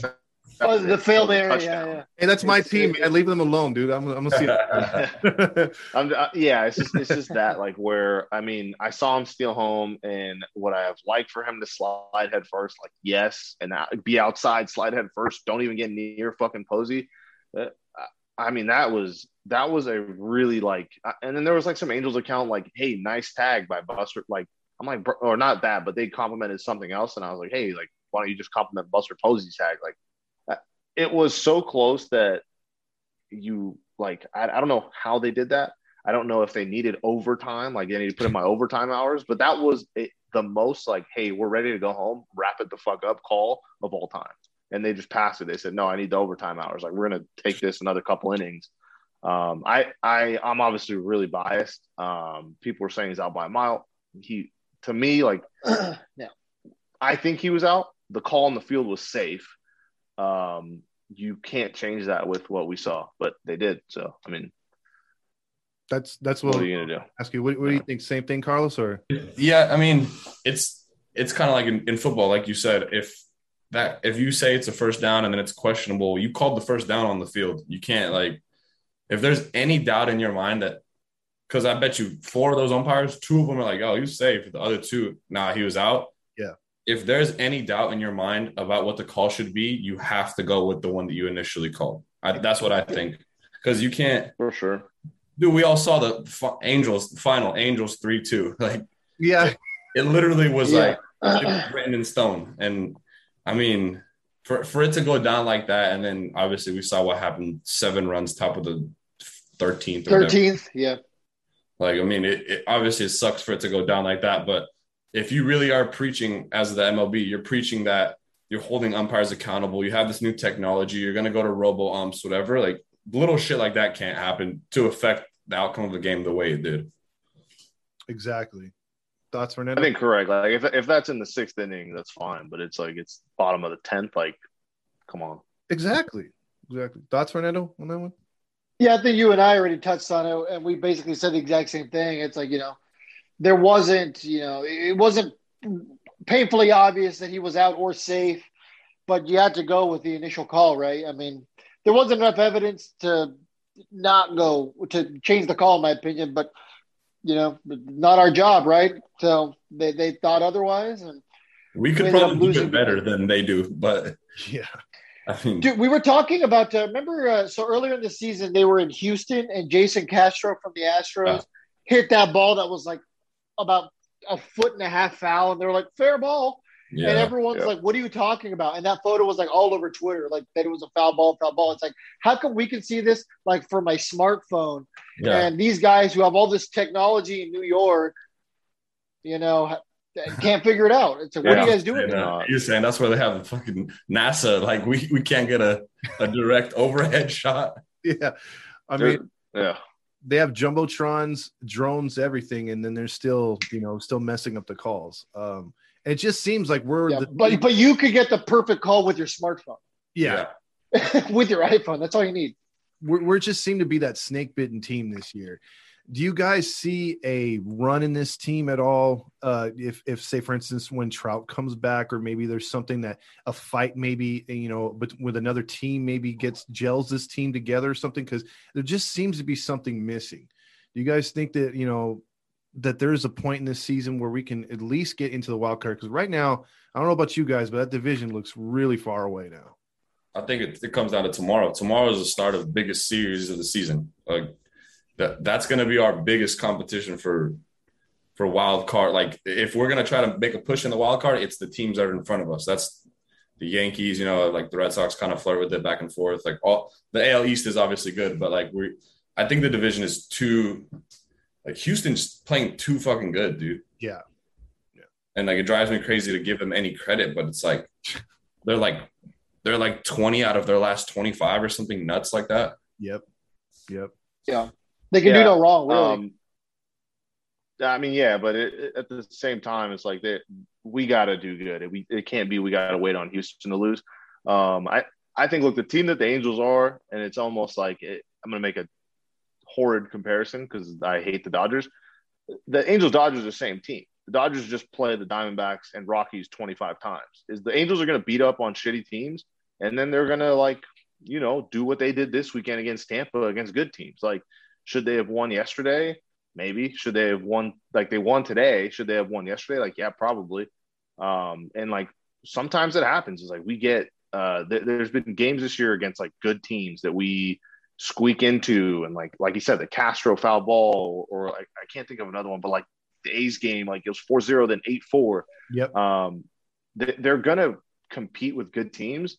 Oh, the failed so it was a area. Yeah, yeah. hey that's my It's- team it- man leave them alone dude i'm, I'm gonna see it I'm, uh, yeah, it's just it's just that like where I mean I saw him steal home, and would I have liked for him to slide head first? Like yes, and uh, be outside, slide head first. Don't even get near fucking Posey. I mean that was that was a really like, uh, and then there was like some Angels account like, hey, nice tag by Buster. Like I'm like, or not that, but they complimented something else, and I was like, hey, like why don't you just compliment Buster Posey's tag? Like uh, it was so close that you like I, I don't know how they did that. I don't know if they needed overtime, like they need to put in my overtime hours, but that was it, the most like, hey, we're ready to go home, wrap it the fuck up call of all time. And they just passed it. They said, "No, I need the overtime hours. Like we're gonna take this another couple innings." Um, I I I'm obviously really biased. Um, people were saying he's out by a mile. He to me like yeah. I think he was out. The call on the field was safe. Um, you can't change that with what we saw, but they did. So I mean, That's that's what what are you gonna do? ask you. What, what do you think? Same thing, Carlos, or Yeah, I mean, it's it's kind of like in, in football, like you said, if that if you say it's a first down and then it's questionable, you called the first down on the field. You can't like if there's any doubt in your mind that because I bet you four of those umpires, two of them are like, oh, he's safe. The other two, nah, he was out. Yeah. If there's any doubt in your mind about what the call should be, you have to go with the one that you initially called. I, that's what I think. Because you can't, For sure. dude. We all saw the fi- Angels final, Angels three two. Like yeah, it literally was Yeah. like it was written in stone. And I mean, for for it to go down like that, and then obviously we saw what happened: seven runs, top of the thirteenth. Thirteenth, yeah. Like, I mean, it, it obviously it sucks for it to go down like that, but if you really are preaching as the MLB, you're preaching that you're holding umpires accountable. You have this new technology. You're going to go to robo umps, whatever. Like little shit like that can't happen to affect the outcome of the game the way it did. exactly. Thoughts, I think correct. Like if if that's in the sixth inning, that's fine. But it's like it's bottom of the tenth. Like, come on. exactly, exactly. Thoughts, Fernando, on that one? Yeah, I think you and I already touched on it, and we basically said the exact same thing. It's like you know, there wasn't, you know, it wasn't painfully obvious that he was out or safe, but you had to go with the initial call, right? I mean, there wasn't enough evidence to not go to change the call, in my opinion. But you know, not our job, right? So they they thought otherwise, and We could We ended up probably do it better than they do, but Yeah, I mean, Dude, we were talking about. Uh, remember, uh, so earlier in the season, they were in Houston, and Jason Castro from the Astros Yeah. hit that ball that was like about a foot and a half foul, and they were like, "Fair ball," yeah, and everyone's Yeah. like, "What are you talking about?" And that photo was like all over Twitter, like that it was a foul ball, foul ball. It's like, how come we can see this like for my smartphone, yeah. and these guys who have all this technology in New York, you know, can't figure it out? It's like, what are you guys doing? And, here? uh, you're saying that's where they have fucking NASA. Like we, we can't get a, a direct overhead shot. yeah. I mean, yeah. they have jumbotrons, drones, everything, and then they're still, you know, still messing up the calls. Um, and it just seems like we're Yeah, the, but but you could get the perfect call with your smartphone, yeah, with your iPhone. That's all you need. we're, we're just seem to be that snake bitten team this year. Do you guys see a run in this team at all? Uh, if, if say, for instance, when Trout comes back, or maybe there's something that a fight, maybe you know, but with another team, maybe gets gels this team together or something, because there just seems to be something missing. Do you guys think that you know that there's a point in this season where we can at least get into the wild card? Because right now, I don't know about you guys, but that division looks really far away now. I think it, it comes down to tomorrow. Tomorrow is the start of the biggest series of the season. Like that, that's going to be our biggest competition for for wild card. Like if we're going to try to make a push in the wild card, it's the teams that are in front of us. That's the Yankees. You know, like the Red Sox kind of flirt with it back and forth. Like all the AL East is obviously good, but like we, I think the division is too. Like Houston's playing too fucking good, dude. Yeah. And like it drives me crazy to give them any credit, but it's like they're like they're like 20 out of their last 25 or something nuts like that. Yep, yep. Yeah, they can Yeah, do no wrong, really. Um, I mean, yeah, but it, it- at the same time, it's like that we got to do good. It, we, it can't be we got to wait on Houston to lose. Um, I I think look the team that the Angels are, and it's almost like it, I'm going to make a horrid comparison because I hate the Dodgers. The Angels Dodgers are the same team. The Dodgers just play the Diamondbacks and Rockies 25 times. Is the Angels are going to beat up on shitty teams, and then they're going to like you know do what they did this weekend against Tampa against good teams. Like should they have won yesterday? Maybe. Should they have won like they won today? Should they have won yesterday? Like, yeah, probably. Um, and like sometimes it happens. It's like we get uh th- there's been games this year against like good teams that we squeak into and like like you said, the Castro foul ball or like I can't think of another one, but like the A's game, like it was 4-0, then 8-4. Yep. Um they, they're gonna compete with good teams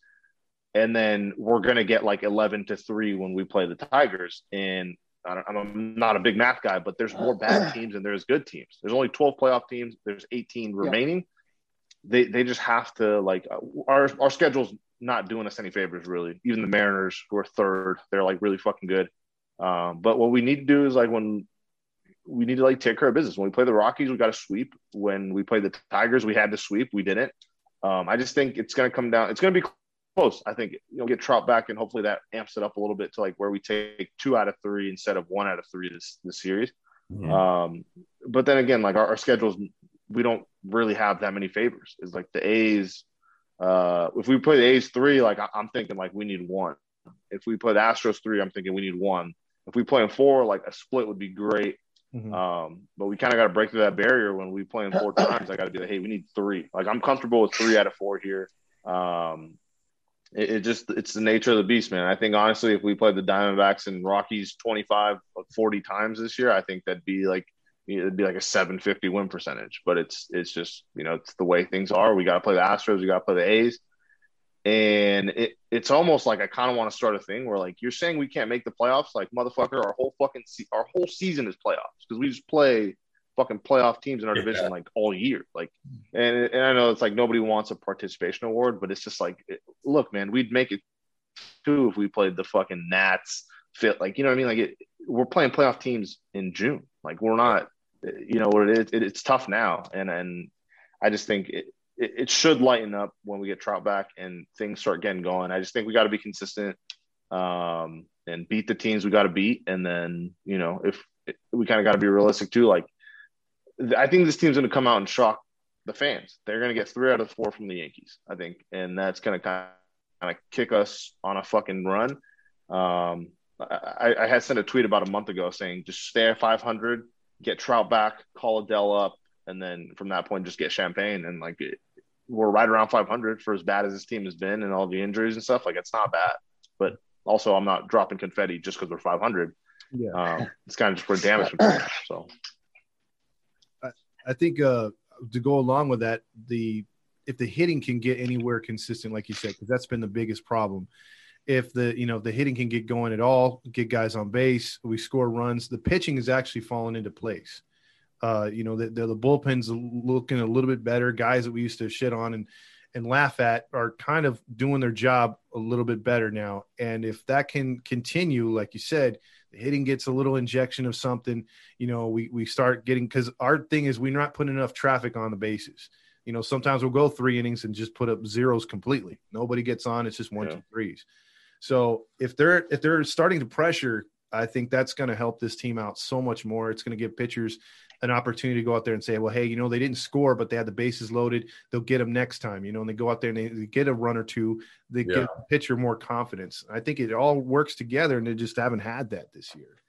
and then we're going to get like 11 to 3 when we play the tigers. And I don't, i'm not a big math guy but there's more bad teams than there's good teams. There's only 12 playoff teams. There's 18 remaining. They, they just have to like our, our schedule's not doing us any favors really. Even the Mariners, who are third, they're like really fucking good. Um, but what we need to do is like when we need to like take care of business. When we play the Rockies, we got to sweep. When we play the Tigers, we had to sweep. We didn't. Um, I just think it's going to come down. It's going to be close. I think you know get Trout back, and hopefully that amps it up a little bit to like where we take two out of three instead of one out of three this this series. Mm-hmm. Um, but then again, like our, our, schedules, we don't really have that many favors. Is like the A's. Uh, if we play the A's three, like I, am thinking like we need one. If we put Astros three, I'm thinking we need one. If we play in four, like a split would be great. Mm-hmm. Um, but we kind of got to break through that barrier when we play in four times. I got to be like, hey, we need three. Like I'm comfortable with three out of four here. Um, it, it, just it's the nature of the beast, man. I think honestly, if we played the Diamondbacks and Rockies 25, 40 times this year, I think that'd be like it'd be like a 750 win percentage. But it's it's just you know it's the way things are. We got to play the Astros, we got to play the A's, and it it's almost like I kind of want to start a thing where like you're saying we can't make the playoffs, like motherfucker, our whole fucking se- our whole season is playoffs because we just play fucking playoff teams in our division yeah. like all year. Like, and and I know it's like nobody wants a participation award, but it's just like, look, man, we'd make it too if we played the fucking Nats. Fit like you know what I mean? Like it, we're playing playoff teams in June. Like we're not, you know what it is. It, it's tough now, and and I just think it, it, it should lighten up when we get Trout back and things start getting going. I just think we got to be consistent um, and beat the teams we got to beat, and then you know if we kind of got to be realistic too. Like I think this team's going to come out and shock the fans. They're going to get three out of four from the Yankees, I think, and that's going to kind of kick us on a fucking run. Um, I, I, had sent a tweet about a month ago saying just stay at 500, get Trout back, call Adell up, and then from that point just get Champagne. And like it, we're right around 500 for as bad as this team has been and all the injuries and stuff. Like it's not bad, but also I'm not dropping confetti just because we're 500. Yeah, um, it's kind of just for damage. So I think uh, to go along with that, the if the hitting can get anywhere consistent, like you said, because that's been the biggest problem. If the you know the hitting can get going at all, get guys on base, we score runs. The pitching is actually falling into place. Uh, you know the, the, the bullpen's looking a little bit better. Guys that we used to shit on and and laugh at are kind of doing their job a little bit better now. And if that can continue, like you said, the hitting gets a little injection of something, you know, we, we start getting, cause our thing is we're not putting enough traffic on the bases. You know, sometimes we'll go three innings and just put up zeros completely. Nobody gets on. It's just one, yeah. two, threes. So if they're, if they're starting to pressure, I think that's going to help this team out so much more. It's going to give pitchers an opportunity to go out there and say, well, hey, you know, they didn't score, but they had the bases loaded. They'll get them next time, you know, and they go out there and they, they get a run or two. They yeah. give the pitcher more confidence. I think it all works together, and they just haven't had that this year.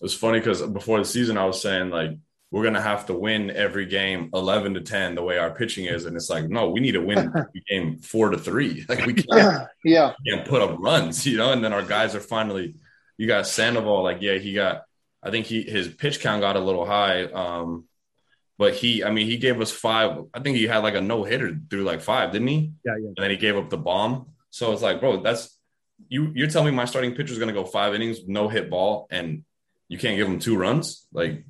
It's funny because before the season, I was saying like we're gonna have to win every game eleven to ten the way our pitching is, and it's like no, we need to win every game four to three. Like we can't, yeah, can't put up runs, you know. And then our guys are finally. You got Sandoval, like yeah, he got I think he his pitch count got a little high. Um, but he, I mean, he gave us five. I think he had like a no hitter through like five, didn't he? Yeah, yeah. And then he gave up the bomb. So it's like, bro, that's you. You're telling me my starting pitcher is going to go five innings, no hit ball, and you can't give him two runs, like.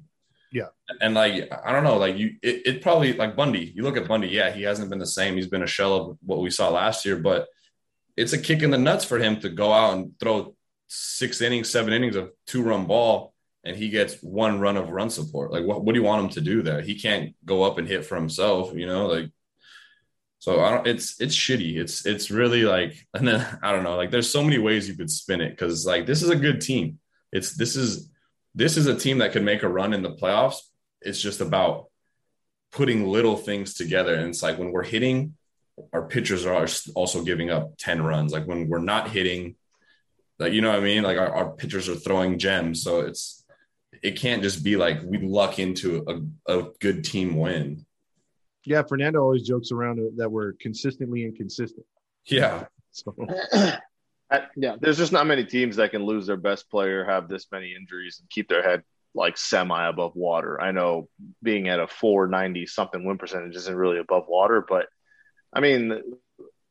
Yeah. And like I don't know, like you it, it probably like Bundy, you look at Bundy, yeah, he hasn't been the same. He's been a shell of what we saw last year, but it's a kick in the nuts for him to go out and throw six innings, seven innings of two run ball and he gets one run of run support. Like, what, what do you want him to do there? He can't go up and hit for himself, you know, like, so I don't, it's, it's shitty. It's, it's really like, and then I don't know, like there's so many ways you could spin it. Cause like, this is a good team. It's, this is, this is a team that could make a run in the playoffs. It's just about putting little things together. And it's like when we're hitting, our pitchers are also giving up 10 runs. Like when we're not hitting, like, you know what I mean? Like our, our pitchers are throwing gems. So it's, it can't just be like we luck into a, a good team win. Yeah, Fernando always jokes around that we're consistently inconsistent. Yeah. So. yeah, there's just not many teams that can lose their best player, have this many injuries, and keep their head like semi above water. I know being at a 490 something win percentage isn't really above water, but I mean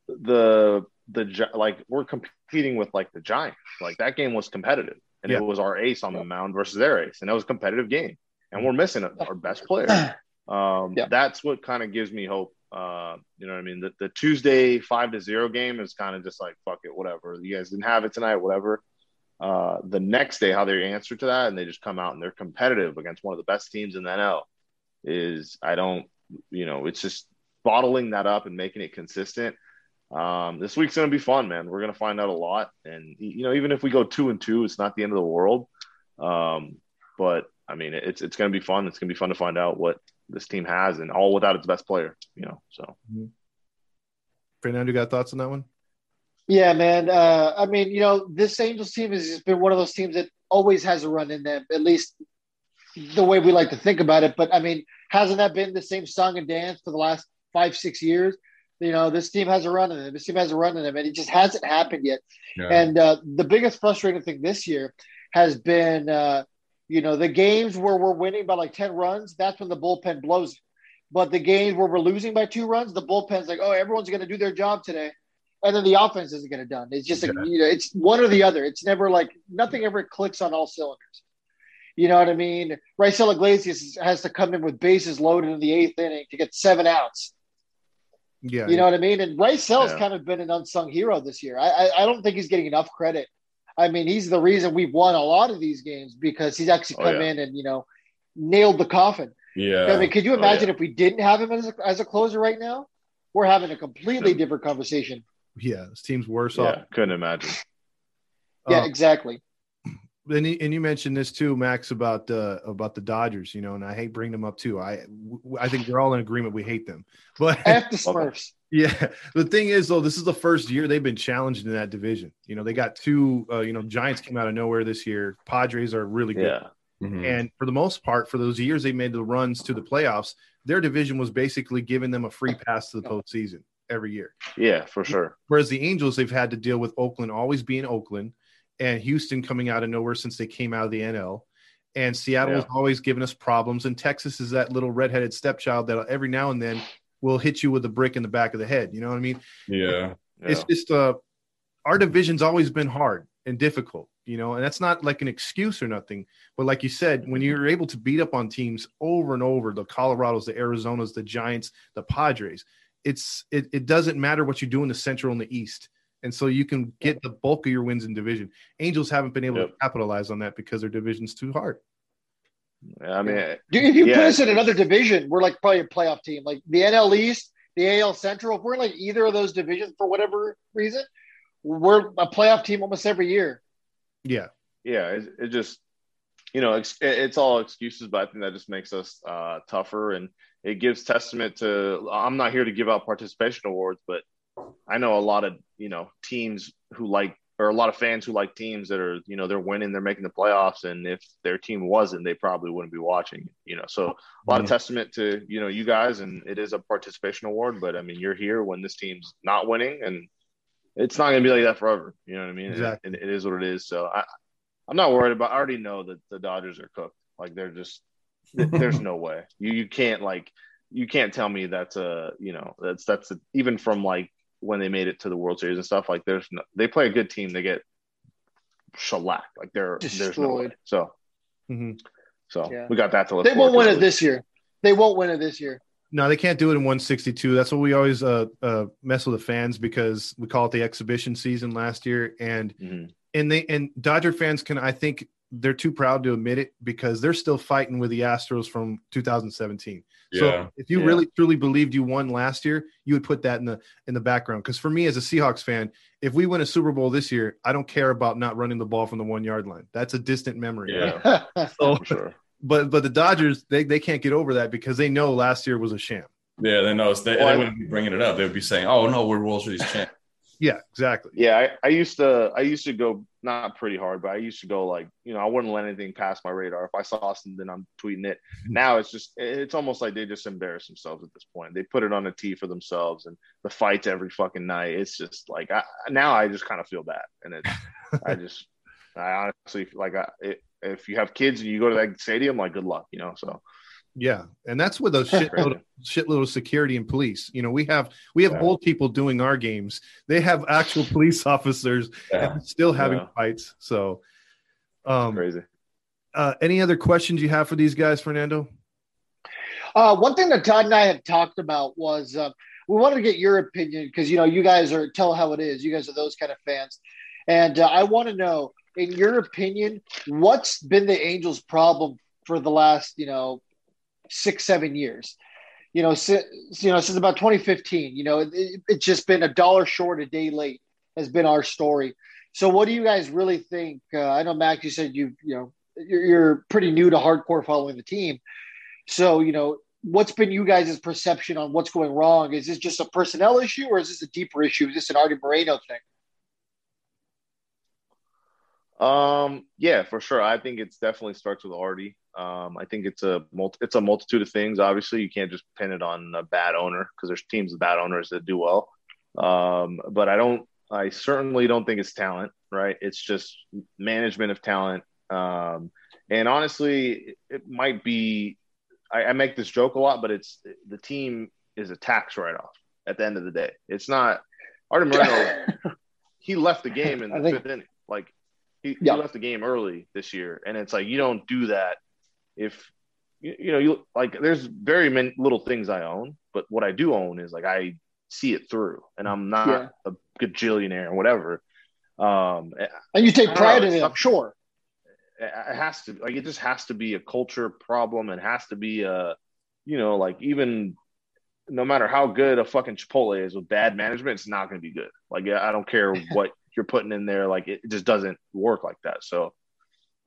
the the like we're competing with like the Giants. Like that game was competitive and yeah. it was our ace on the mound versus their ace, and that was a competitive game. And we're missing our best player. Um, yeah. That's what kind of gives me hope. Uh, you know what I mean, the, the Tuesday five to zero game is kind of just like fuck it, whatever. You guys didn't have it tonight, whatever. Uh, the next day, how they answer to that, and they just come out and they're competitive against one of the best teams in the NL. Is I don't, you know, it's just bottling that up and making it consistent. Um, this week's gonna be fun, man. We're gonna find out a lot, and you know, even if we go two and two, it's not the end of the world. Um, but I mean, it's it's gonna be fun. It's gonna be fun to find out what this team has, and all without its best player. You know, so. Mm-hmm. Fernando, got thoughts on that one? Yeah, man. Uh, I mean, you know, this Angels team has just been one of those teams that always has a run in them, at least the way we like to think about it. But I mean, hasn't that been the same song and dance for the last five, six years? You know, this team has a run in them. This team has a run in them, and it just hasn't happened yet. Yeah. And uh, the biggest frustrating thing this year has been, uh, you know, the games where we're winning by like 10 runs, that's when the bullpen blows it. But the games where we're losing by two runs, the bullpen's like, oh, everyone's going to do their job today. And then the offense isn't going to done. It's just, yeah. like, you know, it's one or the other. It's never like nothing ever clicks on all cylinders. You know what I mean? Raisel Iglesias has to come in with bases loaded in the eighth inning to get seven outs. Yeah. You know what I mean? And Raisel's yeah. kind of been an unsung hero this year. I, I, I don't think he's getting enough credit I mean, he's the reason we've won a lot of these games because he's actually oh, come oh, yeah. in and you know nailed the coffin. Yeah. I mean, could you imagine oh, yeah. if we didn't have him as a, as a closer right now? We're having a completely different conversation. Yeah, this team's worse yeah, off. Couldn't imagine. Yeah, uh, exactly. And you, and you mentioned this too, Max, about uh, about the Dodgers. You know, and I hate bringing them up too. I I think we're all in agreement. We hate them, but F the Smurfs. Yeah, the thing is though, this is the first year they've been challenged in that division. You know, they got two. Uh, you know, Giants came out of nowhere this year. Padres are really good. Yeah. Mm-hmm. And for the most part, for those years they made the runs to the playoffs, their division was basically giving them a free pass to the postseason every year. Yeah, for sure. Whereas the Angels, they've had to deal with Oakland always being Oakland, and Houston coming out of nowhere since they came out of the NL. And Seattle yeah. has always given us problems, and Texas is that little redheaded stepchild that every now and then will hit you with a brick in the back of the head. You know what I mean? Yeah. It's just uh our division's always been hard and difficult, you know, and that's not like an excuse or nothing. But like you said, when you're able to beat up on teams over and over, the Colorados, the Arizonas, the Giants, the Padres, it's it, it doesn't matter what you do in the central and the east. And so you can get the bulk of your wins in division. Angels haven't been able yep. to capitalize on that because their division's too hard. I mean, if you yeah. put us in another division, we're like probably a playoff team, like the NL East, the AL Central. If we're in like either of those divisions for whatever reason, we're a playoff team almost every year. Yeah, yeah. It, it just, you know, it's, it's all excuses, but I think that just makes us uh, tougher, and it gives testament to. I'm not here to give out participation awards, but I know a lot of you know teams who like or a lot of fans who like teams that are, you know, they're winning, they're making the playoffs, and if their team wasn't, they probably wouldn't be watching. You know, so a lot mm-hmm. of testament to you know you guys, and it is a participation award. But I mean, you're here when this team's not winning, and it's not going to be like that forever. You know what I mean? Exactly. It, it is what it is. So I, I'm not worried about. I already know that the Dodgers are cooked. Like they're just there's no way you you can't like you can't tell me that's a you know that's that's a, even from like when they made it to the World Series and stuff. Like there's no, they play a good team, they get shellacked. Like they're Destroyed. there's no way. So mm-hmm. so yeah. we got that to look. They won't win it this year. They won't win it this year. No, they can't do it in 162. That's what we always uh, uh, mess with the fans because we call it the exhibition season last year, and mm-hmm. and they and Dodger fans can I think they're too proud to admit it because they're still fighting with the Astros from 2017. Yeah. So if you yeah. really truly believed you won last year, you would put that in the in the background. Because for me as a Seahawks fan, if we win a Super Bowl this year, I don't care about not running the ball from the one yard line. That's a distant memory. Yeah, so, sure. But but the Dodgers they they can't get over that because they know last year was a sham. Yeah, they know they, well, they wouldn't be bringing it up. They would be saying, "Oh no, we're World Series champ." Yeah, exactly. Yeah, I, I used to I used to go not pretty hard, but I used to go like you know I wouldn't let anything pass my radar. If I saw something, then I'm tweeting it. Mm-hmm. Now it's just it's almost like they just embarrass themselves at this point. They put it on a tee for themselves, and the fights every fucking night. It's just like I, now I just kind of feel bad, and it's I just I honestly like I, it, if you have kids and you go to that stadium, like good luck, you know. So yeah, and that's with a shitload, of, shitload of security and police. You know, we have we have yeah. old people doing our games. They have actual police officers yeah. still having yeah. fights. So, um, crazy. Uh, any other questions you have for these guys, Fernando? Uh, one thing that Todd and I had talked about was uh, we wanted to get your opinion because you know you guys are tell how it is. You guys are those kind of fans, and uh, I want to know, in your opinion, what's been the Angels' problem for the last you know six seven years? You know, since, you know since about 2015. You know, it, it's just been a dollar short, a day late has been our story. So, what do you guys really think? Uh, I know Max, you said you you know you're, you're pretty new to hardcore following the team. So, you know, what's been you guys' perception on what's going wrong? Is this just a personnel issue or is this a deeper issue? Is this an Arte Moreno thing? Um, yeah, for sure. I think it's definitely starts with Arte. Um, I think it's a multi, it's a multitude of things. Obviously, you can't just pin it on a bad owner because there's teams with bad owners that do well. Um, but I don't. I certainly don't think it's talent. Right? It's just management of talent. Um, and honestly, it might be I, I make this joke a lot, but it's the team is a tax write off at the end of the day. It's not Arte Moreno. he left the game in the think, fifth inning. Like he, yeah. he, left the game early this year, and it's like you don't do that if you, you know you like. There's very many little things I own, but what I do own is like I see it through, and I'm not yeah. a gajillionaire or whatever. Um, eh, and you take pride know, in it, I'm sure eh, eh, it has to like it just has to be a culture problem. It has to be a you know like even no matter how good a fucking Chipotle is with bad management, it's not going to be good. Like I don't care what you're putting in there, like it just doesn't work like that. So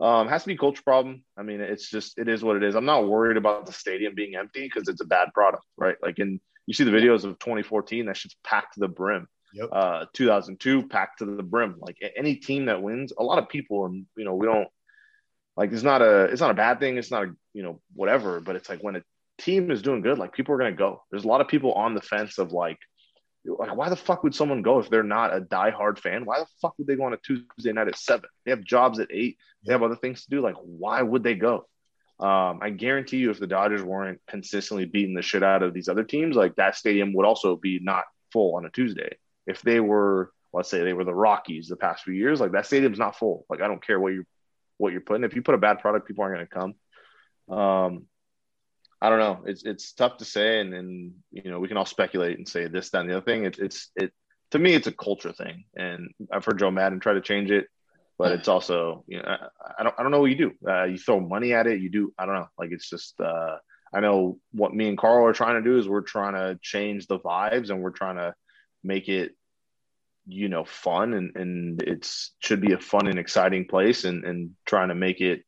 um, has to be culture problem. I mean, it's just it is what it is. I'm not worried about the stadium being empty because it's a bad product, right? Like in you see the videos of 2014, that shit's packed to the brim. Yep. Uh, 2002 packed to the brim. Like any team that wins, a lot of people, and you know we don't like it's not a it's not a bad thing. It's not a you know whatever. But it's like when a team is doing good, like people are gonna go. There's a lot of people on the fence of like, like why the fuck would someone go if they're not a diehard fan? Why the fuck would they go on a Tuesday night at seven? They have jobs at eight. They have other things to do. Like why would they go? Um, I guarantee you, if the Dodgers weren't consistently beating the shit out of these other teams, like that stadium would also be not full on a Tuesday. If they were, let's say they were the Rockies the past few years, like that stadium's not full. Like I don't care what you're what you're putting. If you put a bad product, people aren't going to come. Um, I don't know. It's it's tough to say, and, and you know we can all speculate and say this, that, and the other thing. It's it's it to me, it's a culture thing, and I've heard Joe Maddon try to change it, but it's also you know I, I don't I don't know what you do. Uh, you throw money at it. You do I don't know. Like it's just uh, I know what me and Carl are trying to do is we're trying to change the vibes and we're trying to make it you know fun and and it's should be a fun and exciting place and and trying to make it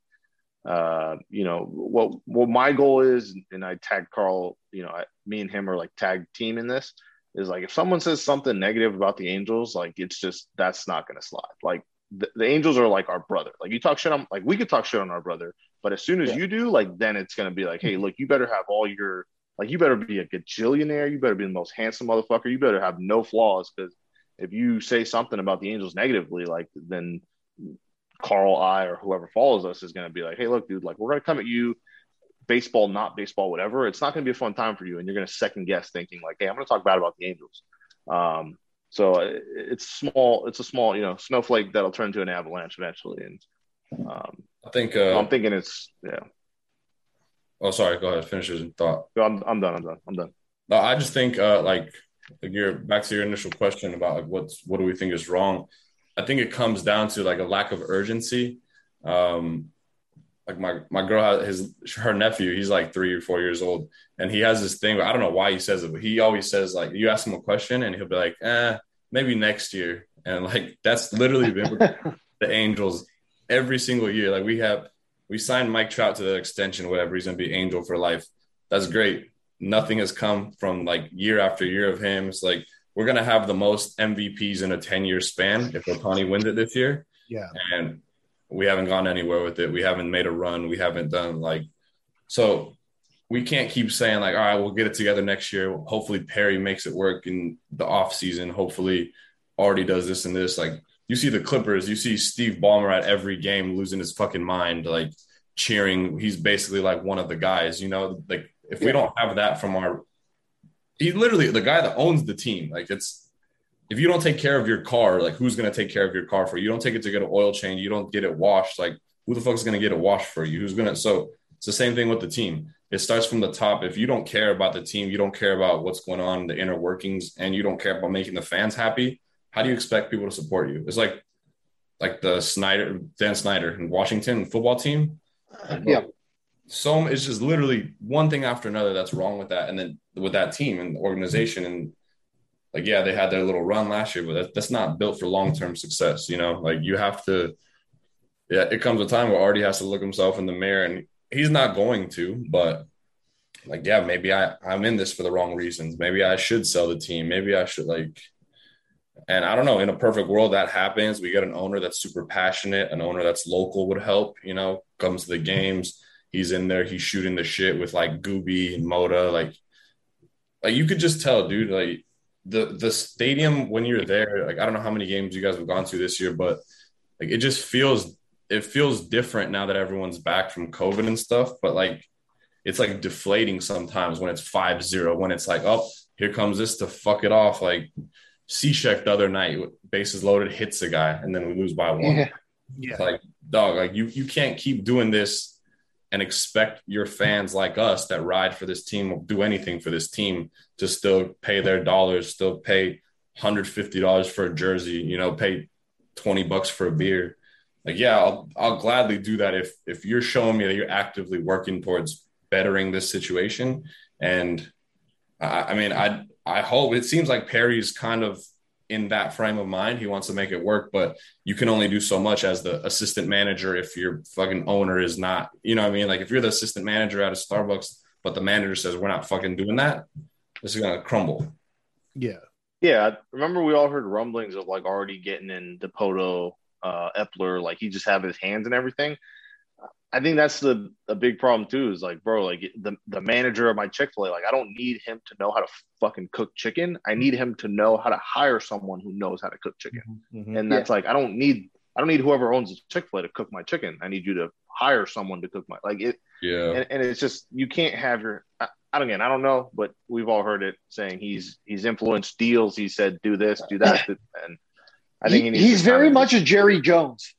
uh you know what what my goal is and i tag carl you know I, me and him are like tag team in this is like if someone says something negative about the angels like it's just that's not going to slide like the, the, angels are like our brother like you talk shit on like we could talk shit on our brother but as soon as yeah. you do like then it's going to be like hey look you better have all your like you better be a gajillionaire you better be the most handsome motherfucker you better have no flaws because if you say something about the Angels negatively, like then Carl, I, or whoever follows us is going to be like, hey, look, dude, like we're going to come at you, baseball, not baseball, whatever. It's not going to be a fun time for you, and you're going to second guess thinking like, hey, I'm going to talk bad about the Angels. Um, so it's small. It's a small, you know, snowflake that'll turn into an avalanche eventually. And um, I think uh, I'm thinking it's yeah. Oh, sorry. Go ahead. Finish your thought. I'm, I'm done. I'm done. I'm done. No, I just think uh, like like your back to your initial question about like what's what do we think is wrong i think it comes down to like a lack of urgency. Um like my my girl his her nephew he's like three or four years old and he has this thing i don't know why he says it but he always says like you ask him a question and he'll be like eh maybe next year. And like that's literally been the angels every single year. Like we have we signed mike trout to the extension whatever he's gonna be angel for life. That's great. Nothing has come from like year after year of him. It's like we're gonna have the most MVPs in a 10 year span if Ohtani wins it this year. Yeah. And we haven't gone anywhere with it. We haven't made a run. We haven't done like so we can't keep saying like, all right, we'll get it together next year. Hopefully Perry makes it work in the off season. Hopefully Arte does this and this. Like you see the Clippers, you see Steve Ballmer at every game losing his fucking mind, like cheering. He's basically like one of the guys, you know, like if we don't have that from our, he literally the guy that owns the team. Like it's if you don't take care of your car, like who's gonna take care of your car for you? You don't take it to get an oil change. You don't get it washed. Like who the fuck is gonna get it washed for you? Who's gonna? So it's the same thing with the team. it starts from the top. If you don't care about the team, you don't care about what's going on in the inner workings, and you don't care about making the fans happy, how do you expect people to support you? It's like like the Snyder, Dan Snyder in Washington football team. Yeah. So it's just literally one thing after another that's wrong with that, and then with that team and organization, and like yeah, they had their little run last year, but that, that's not built for long term success. You know, like you have to. Yeah, it comes a time where Arte has to look himself in the mirror, and he's not going to, but like yeah, maybe I I'm in this for the wrong reasons. Maybe I should sell the team. Maybe I should like and I don't know, in a perfect world, that happens. We get an owner that's super passionate, an owner that's local would help, you know, comes to the games. He's in there, he's shooting the shit with like Gooby and Moda. Like, like you could just tell, dude, like the the stadium when you're there, like I don't know how many games you guys have gone to this year, but like it just feels it feels different now that everyone's back from COVID and stuff. But like it's like deflating sometimes when it's five zero, when it's like, oh, here comes this to fuck it off. Like Cishek the other night, bases loaded, hits a guy, and then we lose by one. Yeah. Yeah. Like, dog, like you you can't keep doing this and expect your fans like us that ride for this team, will do anything for this team, to still pay their dollars, still pay $150 for a jersey, you know, pay 20 bucks for a beer. Like, yeah, I'll I'll gladly do that if if you're showing me that you're actively working towards bettering this situation. And I, I mean, I I hope it seems like Perry's kind of in that frame of mind. He wants to make it work, but you can only do so much as the assistant manager if your fucking owner is not, you know what I mean? Like if you're the assistant manager at a Starbucks, but the manager says we're not fucking doing that, this is gonna crumble. Yeah. Yeah, remember we all heard rumblings of like already getting in Dipoto, uh, Eppler, like he just have his hands and everything. I think that's the a big problem too. Is like, bro, like the the manager of my Chick Fil A, like I don't need him to know how to fucking cook chicken. I need him to know how to hire someone who knows how to cook chicken. Mhm. And that's like I don't need I don't need whoever owns the Chick Fil A to cook my chicken. I need you to hire someone to cook my like it. Yeah. And, and it's just you can't have your. I, I don't again. I don't know, but we've all heard it saying he's he's influenced deals. He said do this, do that, and I think he He- needs he's very much a Jerry Jones.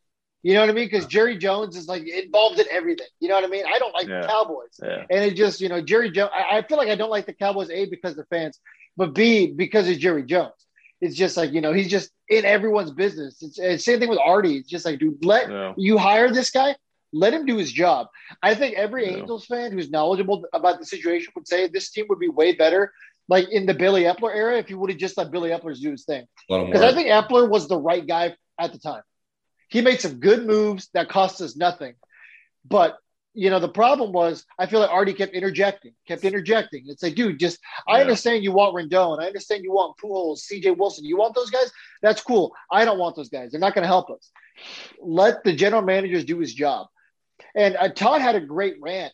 You know what I mean? Because Jerry Jones is like involved in everything. You know what I mean? I don't like Yeah. the Cowboys. Yeah. And it just, you know, Jerry Jones, I, I feel like I don't like the Cowboys, A, because they're fans, but B, because of Jerry Jones. It's just like, you know, he's just in everyone's business. It's, it's same thing with Arte. It's just like, dude, let Yeah. you hire this guy, let him do his job. I think every Yeah. Angels fan who's knowledgeable about the situation would say this team would be way better, like in the Billy Eppler era, if you would have just let Billy Eppler do his thing. Because I think Eppler was the right guy at the time. He made some good moves that cost us nothing. But you know, the problem was I feel like Arte kept interjecting, kept interjecting. It's like, dude, just I understand you want Rendon. I understand you want Pujols, CJ Wilson. You want those guys? That's cool. I don't want those guys. They're not going to help us. Let the general managers do his job. And uh, Todd had a great rant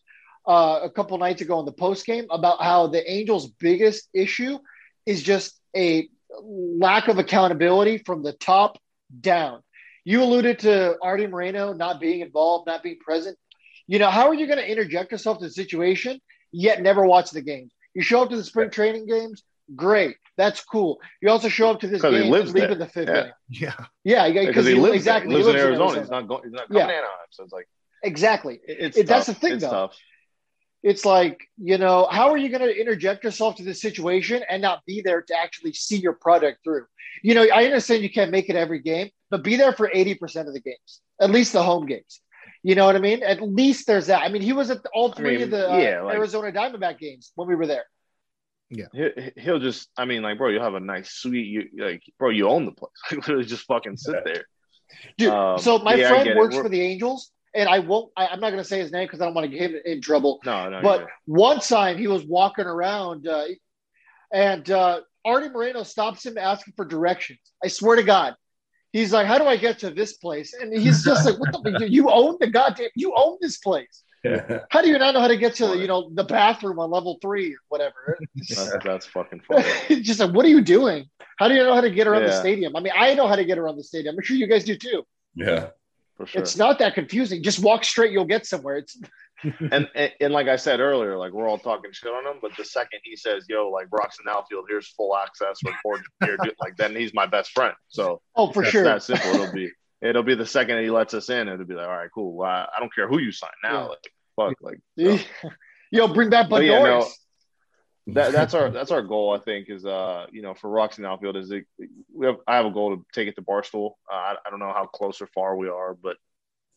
uh, a couple nights ago in the post game about how the Angels' biggest issue is just a lack of accountability from the top down. You alluded to Arte Moreno not being involved, not being present. You know, how are you going to interject yourself to the situation yet never watch the games? You show up to the spring training games, great, that's cool. You also show up to this 'Cause he lives and leave in the fifth Yeah. inning. Yeah. Yeah, because he lives exactly there. He lives, in in Arizona. He's not going. He's not coming Yeah. to Anaheim. So it's like Exactly. it- it's It- that's the thing, It's though. tough. It's like, you know, how are you going to interject yourself to this situation and not be there to actually see your product through? You know, I understand you can't make it every game, but be there for 80% of the games, at least the home games. You know what I mean? At least there's that. I mean, he was at all three mean, of the uh, like- Arizona Diamondback games when we were there. He, he'll just. I mean, like, bro, you'll have a nice suite. You like, bro, you own the place. Like, literally, just fucking sit there. Dude, Um, so my yeah, friend get it. works We're- for the Angels, and I won't, I, I'm not going to say his name because I don't want to get him in trouble. No, no. But yeah. one time he was walking around uh, and uh, Arte Moreno stops him asking for directions. I swear to God. He's like, How do I get to this place? And he's just like, What the you own the goddamn you own this place. How do you not know how to get to the, you know, the bathroom on level three or whatever? that's, that's fucking funny. Just like, what are you doing? How do you know how to get around the stadium? I mean, I know how to get around the stadium. I'm sure you guys do too. yeah. For sure. It's not that confusing. Just walk straight, you'll get somewhere. It's and, and and like I said earlier, like we're all talking shit on him, but the second he says, "Yo, like Broxton Outfield, here's full access, record here," like then he's my best friend. So oh for that's sure. that simple. It'll be it'll be the second he lets us in, it'll be like, all right, cool. Well, I, I don't care who you sign now. Yeah. Like fuck, like Yeah. Yo, bring back But Bud yeah, no. That, that's our that's our goal. I think is uh you know for Rocks in outfield is it, we have I have a goal to take it to Barstool. Uh, I, I don't know how close or far we are, but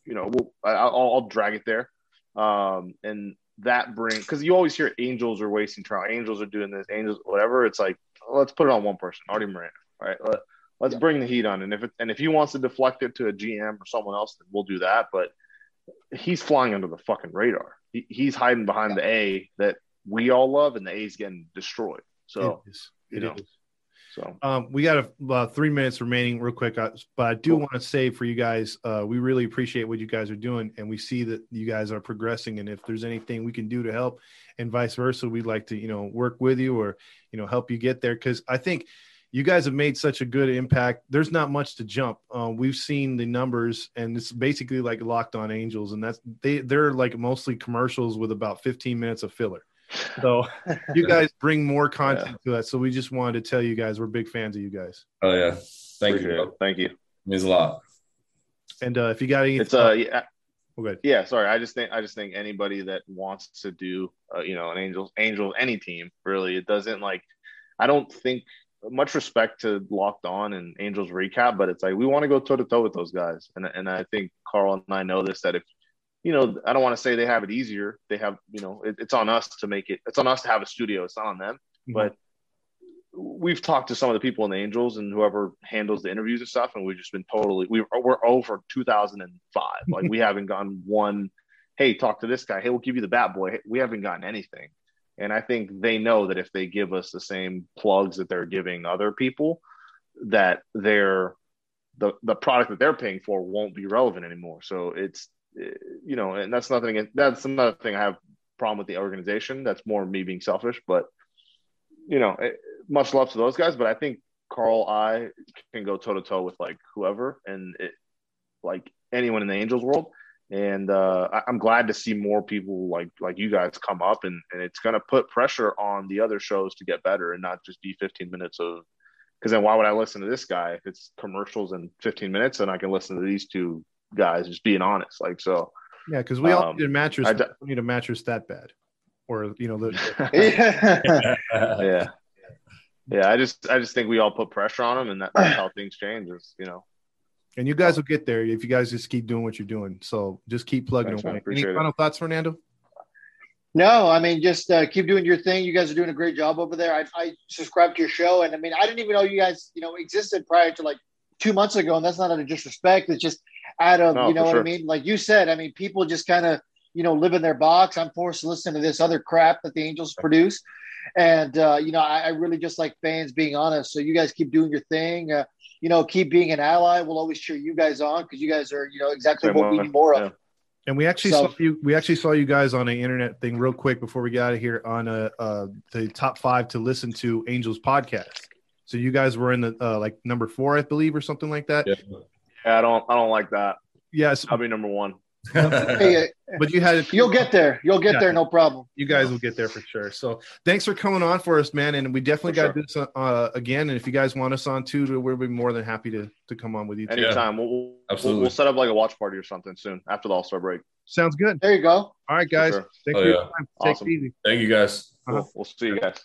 you know we'll, I, I'll, I'll drag it there. Um, and that bring because you always hear Angels are wasting Trout, Angels are doing this, Angels whatever. It's like let's put it on one person, Arte Moran. All right, Let, let's Yeah. bring the heat on, and if it, and if he wants to deflect it to a GM or someone else, then we'll do that. But he's flying under the fucking radar. He, he's hiding behind the A that we all love, and the A's getting destroyed. So It is. you know. is. so Um, we got about three minutes remaining, real quick. uh, But I do Cool. want to say for you guys, uh, we really appreciate what you guys are doing, and we see that you guys are progressing. And if there's anything we can do to help, and vice versa, we'd like to, you know, work with you or you know help you get there. Because I think you guys have made such a good impact. There's not much to jump. Uh, we've seen the numbers, and it's basically like Locked On Angels, and that's they they're like mostly commercials with about 15 minutes of filler. So you guys bring more content to that. So we just wanted to tell you guys we're big fans of you guys. Oh yeah, thank appreciate you. it. Thank you. It means a lot. And uh, if you got any, It's uh yeah, oh, good. yeah. Sorry, I just think I just think anybody that wants to do uh, you know an Angels Angels any team really it doesn't like I don't think much respect to Locked On and Angels recap, but it's like we want to go toe to toe with those guys, and and I think Carl and I know this that if you know I don't want to say they have it easier, they have you know it, it's on us to make it. It's on us to have a studio. It's not on them. Mm-hmm. but we've talked to some of the people in the Angels and whoever handles the interviews and stuff, and we've just been totally we we're over 2005. Like we haven't gotten one. Hey, talk to this guy. Hey, we'll give you the bat boy. We haven't gotten anything, and I think they know that if they give us the same plugs that they're giving other people, that they're the the product that they're paying for won't be relevant anymore. So it's you know, and that's nothing. That's another thing I have problem with the organization. That's more me being selfish, but you know, eh, much love to those guys. But I think Carl, I can go toe to toe with like whoever and it, like anyone in the Angels world. And uh, I, I'm glad to see more people like like you guys come up, and, and it's to put pressure on the other shows to get better and not just be 15 minutes of. Because then why would I listen to this guy if it's commercials and 15 minutes, and I can listen to these two guys just being honest, like so. Yeah, because we all Um, need a mattress. I we don't need a mattress that bad, or you know, the, yeah. yeah yeah i just i just think we all put pressure on them and that, that's how things change is you know and you guys will get there if you guys just keep doing what you're doing. So just keep plugging Thanks, away. Any Appreciate it. final thoughts, Fernando? No, I mean, just uh, keep doing your thing. You guys are doing a great job over there. I, I subscribe to your show, and I mean, I didn't even know you guys, you know, existed prior to like two months ago, and that's not out of disrespect. It's just out of, No, you know for what I mean? Like you said, I mean, people just kind of, you know, live in their box. I'm forced to listen to this other crap that the Angels produce, and uh, you know, I, I really just like fans being honest. So you guys keep doing your thing. Uh, you know, keep being an ally. We'll always cheer you guys on because you guys are, you know, exactly Same what we need more of. And we actually So- saw you. We actually saw you guys on an internet thing real quick before we got out of here on a uh, the top five to listen to Angels podcast. So you guys were in the uh, like number four, I believe, or something like that. Yeah. Yeah i don't i don't like that Yes, i'll be number one Hey, uh, but you had you'll get there. You'll get Yeah. there, no problem. you guys will get there for sure. So thanks for coming on for us, man. And we definitely For got to do this uh, again. And if you guys want us on too, we'll be more than happy to to come on with you. Too. anytime we'll, we'll, Absolutely. we'll set up like a watch party or something soon after the all-star break Sounds good. There you go. All right, guys. sure. Thanks Oh, for your yeah. time. Take Awesome. it easy. Thank you guys. Uh-huh. Cool. we'll see you guys